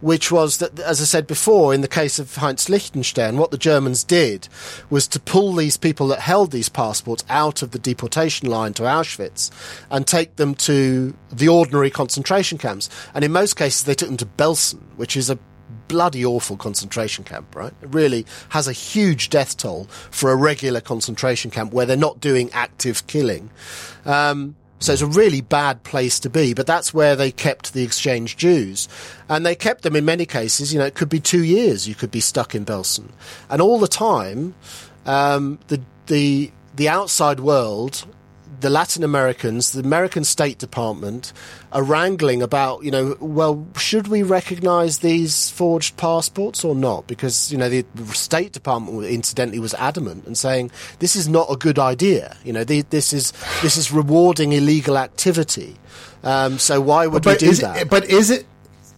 which was that, as I said before, in the case of Heinz Lichtenstein, what the Germans did was to pull these people that held these passports out of the deportation line to Auschwitz and take them to the ordinary concentration camps. And in most cases, they took them to Belsen, which is a bloody awful concentration camp, right? It really has a huge death toll for a regular concentration camp where they're not doing active killing. Um, so it's a really bad place to be, but that's where they kept the exchange Jews. And they kept them in many cases, you know, it could be two years you could be stuck in Belsen. And all the time, um, the, the, the outside world the Latin Americans, the American State Department, are wrangling about, you know, well, should we recognize these forged passports or not? Because, you know, the State Department, incidentally, was adamant and saying this is not a good idea. You know, the, this is this is rewarding illegal activity. Um, so why would
but
we do that?
It, but is it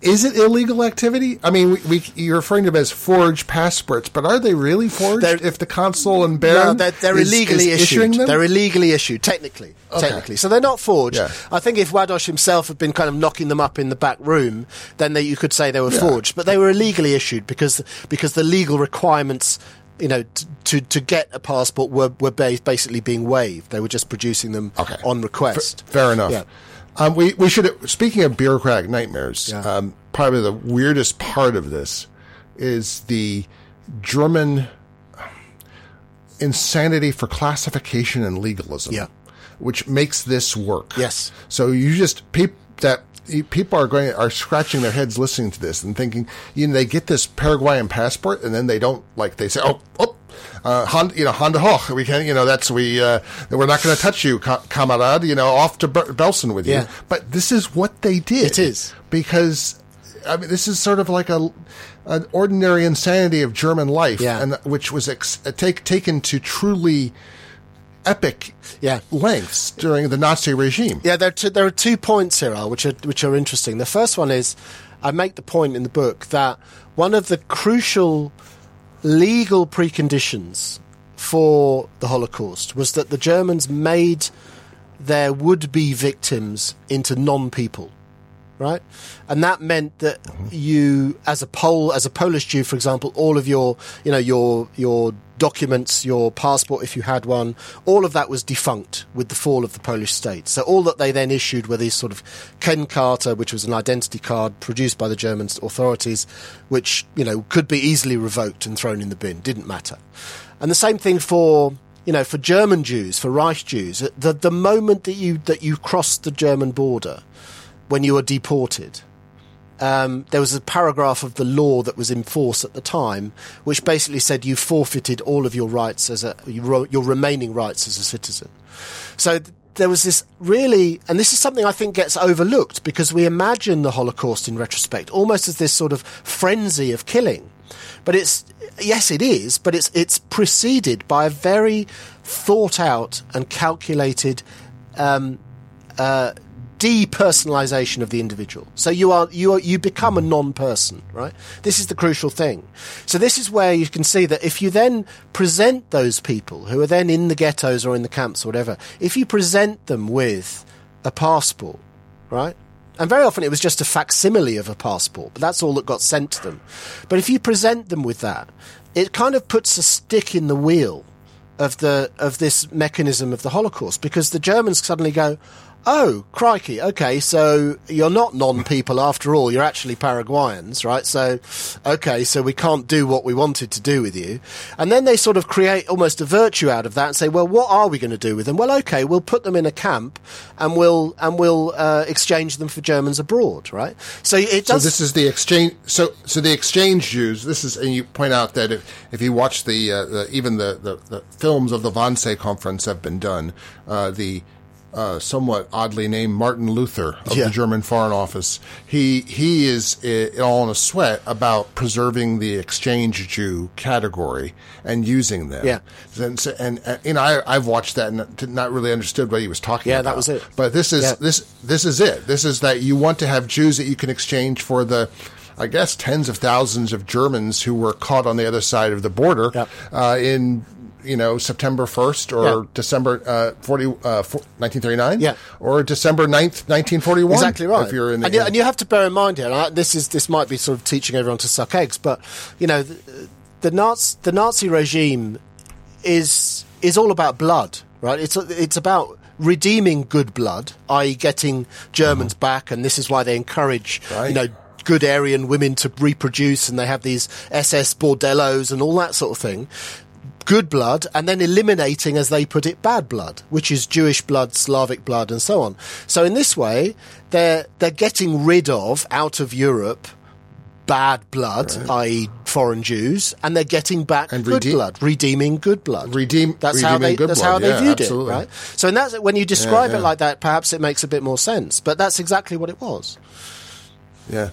is it illegal activity? I mean, we, we, you're referring to them as forged passports, but are they really forged? They're, if the consul and Bern
no, they're, they're is, illegally is issued. They're illegally issued, technically. Okay. Technically, so they're not forged. Yeah. I think if Ładoś himself had been kind of knocking them up in the back room, then they, you could say they were yeah. forged. But they were illegally issued because because the legal requirements you know, to to get a passport were were basically being waived. They were just producing them okay. on request.
F- fair enough. Yeah. Um, we we should. Speaking of bureaucratic nightmares, yeah. um, probably the weirdest part of this is the German insanity for classification and legalism.
Yeah.
Which makes this work.
Yes.
So you just peep that people are going are scratching their heads listening to this and thinking, you know, they get this Paraguayan passport and then they don't like they say, oh, oh, uh, Honda, you know, Hände Hoch. We can, you know, that's we. Uh, we're not going to touch you, camarade. You know, off to Belsen with you.
Yeah.
But this is what they did.
It is
because I mean, this is sort of like a an ordinary insanity of German life,
yeah.
and which was ex- take, taken to truly epic
yeah.
lengths during the Nazi regime.
Yeah, there are two, there are two points here, Al, which are which are interesting. The first one is I make the point in the book that one of the crucial legal preconditions for the Holocaust was that the Germans made their would-be victims into non-people right? And that meant that you, as a Pole, as a Polish Jew, for example, all of your, you know, your your documents, your passport, if you had one, all of that was defunct with the fall of the Polish state. So all that they then issued were these sort of Kennkarte, which was an identity card produced by the German authorities, which you know could be easily revoked and thrown in the bin. Didn't matter. And the same thing for you know, for German Jews, for Reich Jews, the the moment that you that you crossed the German border, when you were deported, um, there was a paragraph of the law that was in force at the time, which basically said you forfeited all of your rights as a your remaining rights as a citizen. So there was this really, and this is something I think gets overlooked because we imagine the Holocaust in retrospect almost as this sort of frenzy of killing. But it's yes, it is, but it's it's preceded by a very thought out and calculated um, uh, depersonalization of the individual. So you are you are you become a non-person, right? This is the crucial thing. So this is where you can see that if you then present those people who are then in the ghettos or in the camps or whatever, if you present them with a passport, right? And very often it was just a facsimile of a passport, but that's all that got sent to them. But if you present them with that, it kind of puts a stick in the wheel of the of this mechanism of the Holocaust because the Germans suddenly go, oh, crikey, okay, so you're not non-people after all, you're actually Paraguayans, right? So, okay, so we can't do what we wanted to do with you. And then they sort of create almost a virtue out of that and say, well, what are we going to do with them? Well, okay, we'll put them in a camp and we'll, and we'll, uh, exchange them for Germans abroad, right? So it does.
So this is the exchange. So so the exchange Jews. This is, and you point out that if, if you watch the, uh, the even the, the, the films of the Wannsee conference have been done, uh, the uh, somewhat oddly named Martin Luther of
Yeah.
the German Foreign Office. He he is uh, all in a sweat about preserving the exchange Jew category and using them.
Yeah.
and so- and, uh, you know I I've watched that and did not really understood what he was talking
Yeah,
about.
that was it.
But this is
Yeah.
this this is it. This is that you want to have Jews that you can exchange for the. I guess tens of thousands of Germans who were caught on the other side of the border
Yeah.
uh, in you know September 1st or
Yeah.
December uh, 40, uh, 1939
Yeah.
or December 9th 1941
Exactly right.
if you're in the,
and, you, and you have to bear in mind here, I, this is this might be sort of teaching everyone to suck eggs, but you know, the, the Nazi the Nazi regime is is all about blood, right? It's it's about redeeming good blood, i.e., getting Germans back, and this is why they encourage
Right.
you know good Aryan women to reproduce, and they have these SS bordellos and all that sort of thing. Good blood, and then eliminating, as they put it, bad blood, which is Jewish blood, Slavic blood, and so on. So in this way, they're they're getting rid of out of Europe bad blood, i.e., foreign Jews, and they're getting back
And
good
redeem-
blood, redeeming good blood.
Redeem-
That's how they. That's
blood.
how they
Yeah,
viewed
absolutely.
it, right? So, in that when you describe
yeah.
it like that, perhaps it makes a bit more sense. But that's exactly what it was.
yeah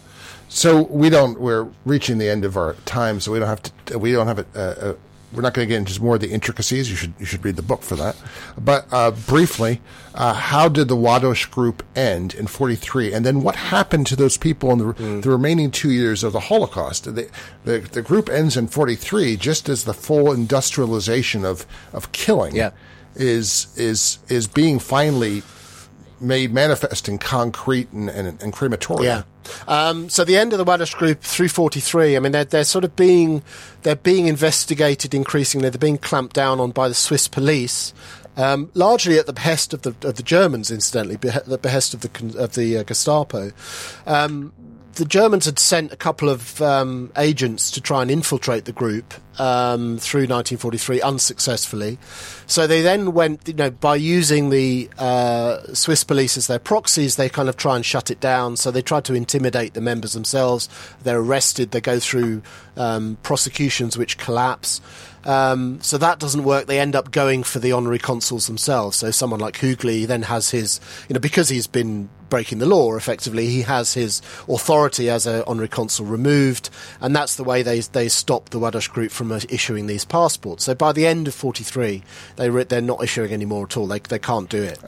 so we don't we're reaching the end of our time so we don't have to we don't have a, uh, we're not going to get into more of the intricacies. You should you should read the book for that. But uh, briefly, uh, how did the Ładoś group end in '43, and then what happened to those people in the,
Mm.
the remaining two years of the Holocaust? The, the the group ends in '43, just as the full industrialization of of killing
Yeah.
is is is being finally made manifest in concrete and and, and crematoria.
Yeah. Um, so the end of the Ładoś group 343. I mean, they're, they're sort of being, they're being investigated increasingly. They're being clamped down on by the Swiss police, um, largely at the behest of the, of the Germans, incidentally, beh- the behest of the, of the uh, Gestapo. Um, the Germans had sent a couple of um, agents to try and infiltrate the group um, through 1943 unsuccessfully. So they then went, you know, by using the uh, Swiss police as their proxies, they kind of try and shut it down. So they try to intimidate the members themselves. They're arrested. They go through um, prosecutions which collapse. Um, so that doesn't work. They end up going for the honorary consuls themselves. So someone like Hügli then has his, you know, because he's been breaking the law effectively, he has his authority as an honorary consul removed, and that's the way they they stop the Ładoś group from uh, issuing these passports. So by the end of forty three, they re- they're not issuing any more at all. They they can't do it.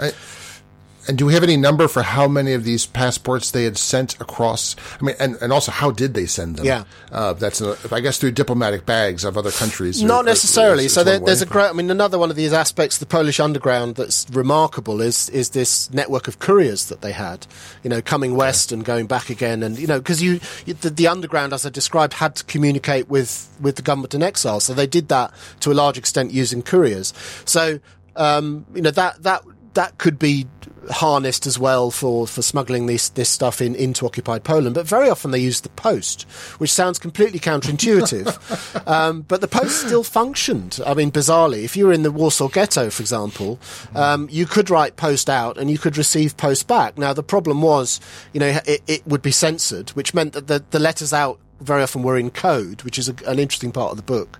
And do we have any number for how many of these passports they had sent across? I mean, and, and also how did they send them?
Yeah.
uh, that's uh I guess through diplomatic bags of other countries. or-
Not
or-
necessarily.
is-
so there, there's a great. I mean, another one of these aspects, of the Polish underground, that's remarkable is is this network of couriers that they had. You know, coming west and going back again, and you know, because you, you the, the underground, as I described, had to communicate with with the government in exile. So they did that to a large extent using couriers. So um, you know that that that could be harnessed as well for, for smuggling this this stuff in into occupied Poland. But very often they use the post, which sounds completely counterintuitive. <laughs> um, but the post still functioned. I mean, bizarrely, if you were in the Warsaw Ghetto, for example, um, you could write post out and you could receive post back. Now the problem was, you know, it, it would be censored, which meant that the, the letters out very often were in code, which is a, an interesting part of the book.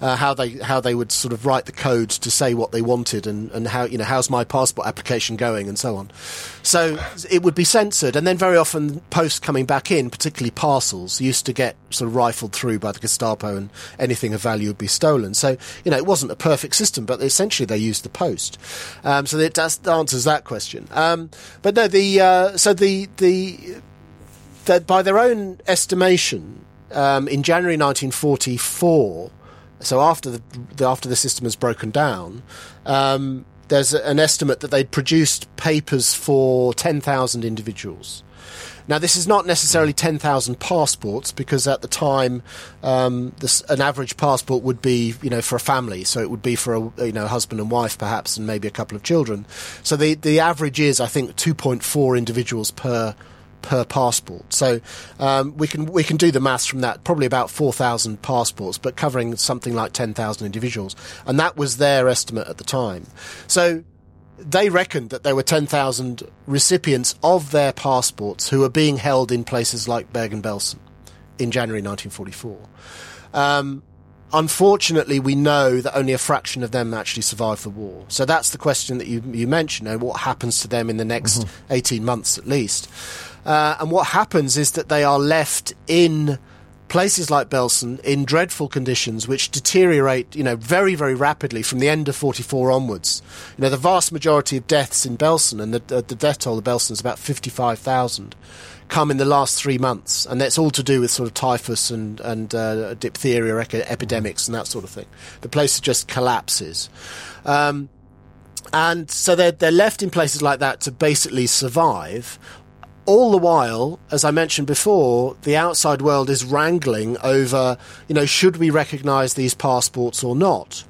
Uh, how they how they would sort of write the code to say what they wanted and, and how you know how's my passport application going and so on. So it would be censored, and then very often post coming back in, particularly parcels, used to get sort of rifled through by the Gestapo, and anything of value would be stolen. So you know it wasn't a perfect system, but essentially they used the post. Um, so that answers that question. Um, but no, the uh, so the the that by their own estimation, um, in January 1944, so after the, the after the system has broken down, um, there's an estimate that they'd produced papers for 10,000 individuals. Now, this is not necessarily 10,000 passports because at the time, um, this, an average passport would be, you know, for a family. So it would be for a, you know, husband and wife perhaps and maybe a couple of children. So the, the average is, I think, 2.4 individuals per per passport. So um, we can we can do the maths from that. Probably about four thousand passports, but covering something like ten thousand individuals, and that was their estimate at the time. So they reckoned that there were 10,000 recipients of their passports who were being held in places like Bergen-Belsen in January 1944. Um, unfortunately, we know that only a fraction of them actually survived the war. So that's the question that you, you mentioned. You know, what happens to them in the next mm-hmm. 18 months at least? Uh, and what happens is that they are left in places like Belsen in dreadful conditions which deteriorate, you know, very, very rapidly from the end of 44 onwards. You know, the vast majority of deaths in Belsen, and the, uh, the death toll of Belsen is about 55,000, come in the last three months. And that's all to do with sort of typhus and, and uh, diphtheria epidemics and that sort of thing. The place just collapses. Um, and so they're, they're left in places like that to basically survive all the while, as I mentioned before, the outside world is wrangling over, you know, should we recognise these passports or not?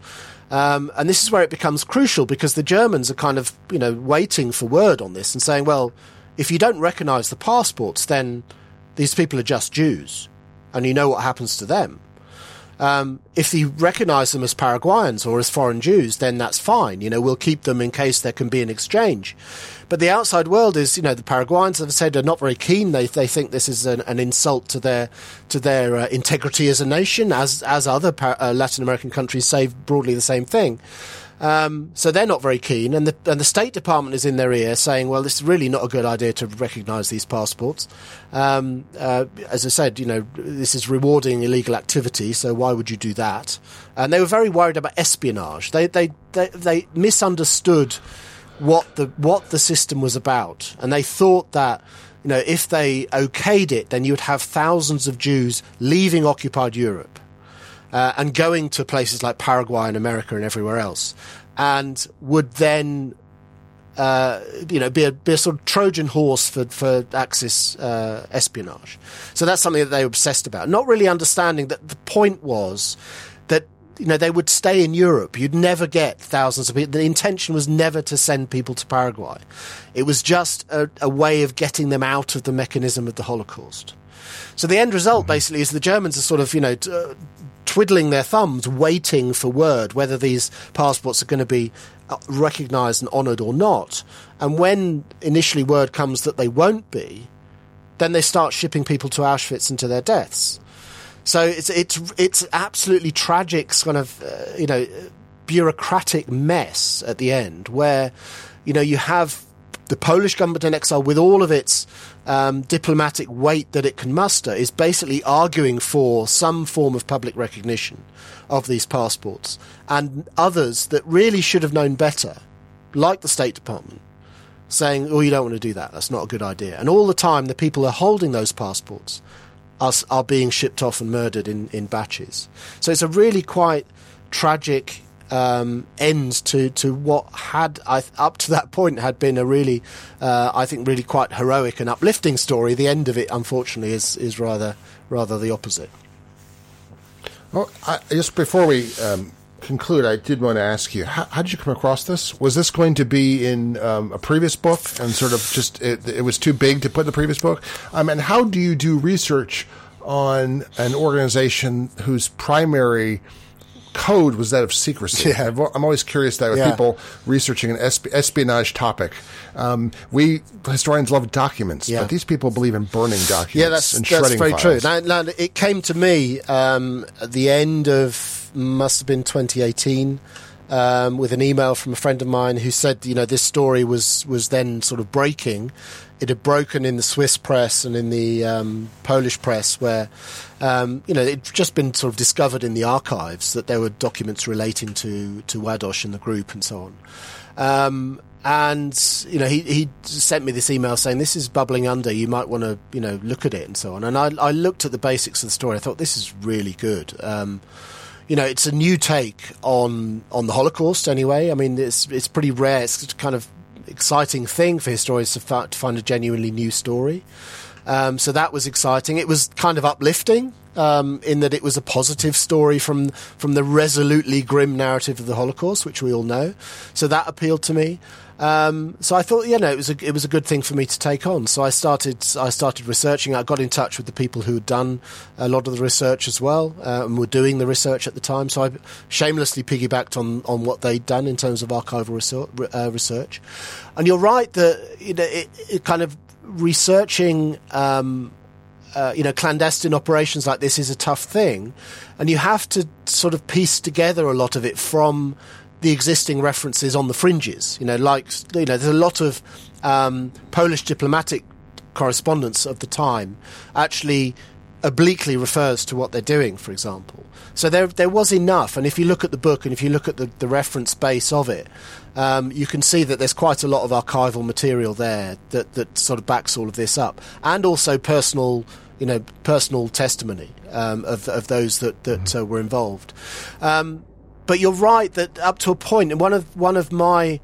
Um, and this is where it becomes crucial because the Germans are kind of, you know, waiting for word on this and saying, well, if you don't recognise the passports, then these people are just Jews, and you know what happens to them. Um, if you recognise them as Paraguayans or as foreign Jews, then that's fine. You know, we'll keep them in case there can be an exchange. But the outside world is, you know, the Paraguayans have said are not very keen. They they think this is an, an insult to their to their uh, integrity as a nation, as as other uh, Latin American countries say broadly the same thing. Um, so they're not very keen, and the and the State Department is in their ear saying, "Well, is really not a good idea to recognise these passports." Um, uh, as I said, you know, this is rewarding illegal activity, so why would you do that? And they were very worried about espionage. They they they, they misunderstood what the what the system was about, and they thought that you know if they okayed it, then you would have thousands of Jews leaving occupied Europe uh, and going to places like Paraguay and America and everywhere else, and would then. Uh, you know, be a, be a sort of Trojan horse for, for Axis uh, espionage. So that's something that they were obsessed about. Not really understanding that the point was you know, they would stay in Europe. You'd never get thousands of people. The intention was never to send people to Paraguay. It was just a, a way of getting them out of the mechanism of the Holocaust. So the end result, mm-hmm. basically, is the Germans are sort of, you know, t- uh, twiddling their thumbs, waiting for word whether these passports are going to be uh, recognised and honoured or not. And when initially word comes that they won't be, then they start shipping people to Auschwitz and to their deaths. So it's it's it's absolutely tragic, kind of uh, you know bureaucratic mess at the end, where you know you have the Polish government in exile with all of its um, diplomatic weight that it can muster is basically arguing for some form of public recognition of these passports, and others that really should have known better, like the State Department, saying, "Oh, you don't want to do that. That's not a good idea." And all the time, the people are holding those passports are, are being shipped off and murdered in, in batches. So it's a really quite tragic um, end to, to what had I, up to that point had been a really, uh, I think, really quite heroic and uplifting story. The end of it, unfortunately, is is rather rather the opposite.
Well, I, just before we um, conclude, I did want to ask you, how, how, did you come across this? Was this going to be in um, a previous book and sort of just, it, it, was too big to put in the previous book? Um, and how do you do research on an organization whose primary code was that of secrecy. Yeah. I'm always curious that with yeah. people researching an espionage topic, um, we historians love documents, yeah. but these people believe in burning documents.
Yeah, that's,
and
that's very
files.
true. Now, now, it came to me um, at the end of must have been 2018. Um, with an email from a friend of mine who said, you know, this story was was then sort of breaking. It had broken in the Swiss press and in the um, Polish press, where um, you know it'd just been sort of discovered in the archives that there were documents relating to to Ładoś and the group and so on. Um, and you know he he sent me this email saying this is bubbling under you might want to you know look at it and so on and I, I looked at the basics of the story I thought this is really good um, you know, it's a new take on on the Holocaust. Anyway, I mean, it's it's pretty rare. It's kind of exciting thing for historians to, to find a genuinely new story. Um, so that was exciting. It was kind of uplifting um, in that it was a positive story from from the resolutely grim narrative of the Holocaust, which we all know. So that appealed to me. Um, so I thought, you know, it was a, it was a good thing for me to take on. So I started I started researching. I got in touch with the people who had done a lot of the research as well uh, and were doing the research at the time. So I shamelessly piggybacked on, on what they'd done in terms of archival research. Uh, research. And you're right that you know it, it kind of researching. Um, uh, you know, clandestine operations like this is a tough thing, and you have to sort of piece together a lot of it from the existing references on the fringes. You know, like you know, there's a lot of um, Polish diplomatic correspondence of the time actually obliquely refers to what they're doing, for example. So there, there was enough. And if you look at the book and if you look at the, the reference base of it, um, you can see that there's quite a lot of archival material there that, that sort of backs all of this up, and also personal, you know, personal testimony um, of, of those that that mm-hmm. uh, were involved. Um, but you're right that up to a point, and one of one of my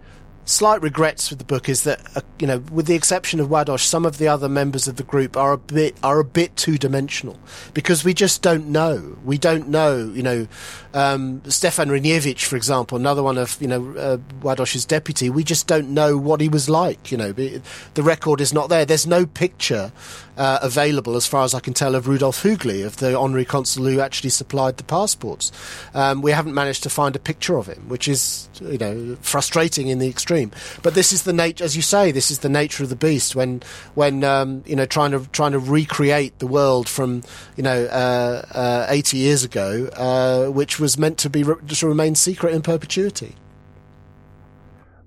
slight regrets with the book is that uh, you know, with the exception of Ładoś, some of the other members of the group are a bit are a bit two dimensional because we just don't know. We don't know. You know, um, Stefan Ryniewicz, for example, another one of you know uh, Ładoś's deputy. We just don't know what he was like. You know, the record is not there. There's no picture uh, available, as far as I can tell, of Rudolf Hügli, of the honorary consul who actually supplied the passports. Um, we haven't managed to find a picture of him, which is you know frustrating in the extreme. But this is the nature, as you say, this is the nature of the beast. When when um, you know trying to trying to recreate the world from you know uh, uh, 80 years ago, uh, which was meant to be re- to remain secret in perpetuity.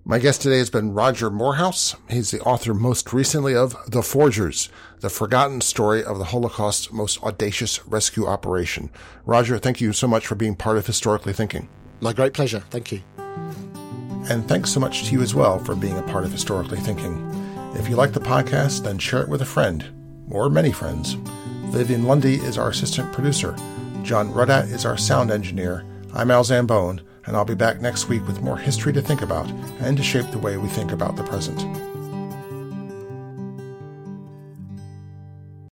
My guest today has been Roger Moorhouse. He's the author most recently of The Forgers, the forgotten story of the Holocaust's most audacious rescue operation. Roger, thank you so much for being part of Historically Thinking.
My great pleasure. Thank you.
And thanks so much to you as well for being a part of Historically Thinking. If you like the podcast, then share it with a friend, or many friends. Vivian Lundy is our assistant producer. John Rudat is our sound engineer. I'm Al Zambone and I'll be back next week with more history to think about and to shape the way we think about the present.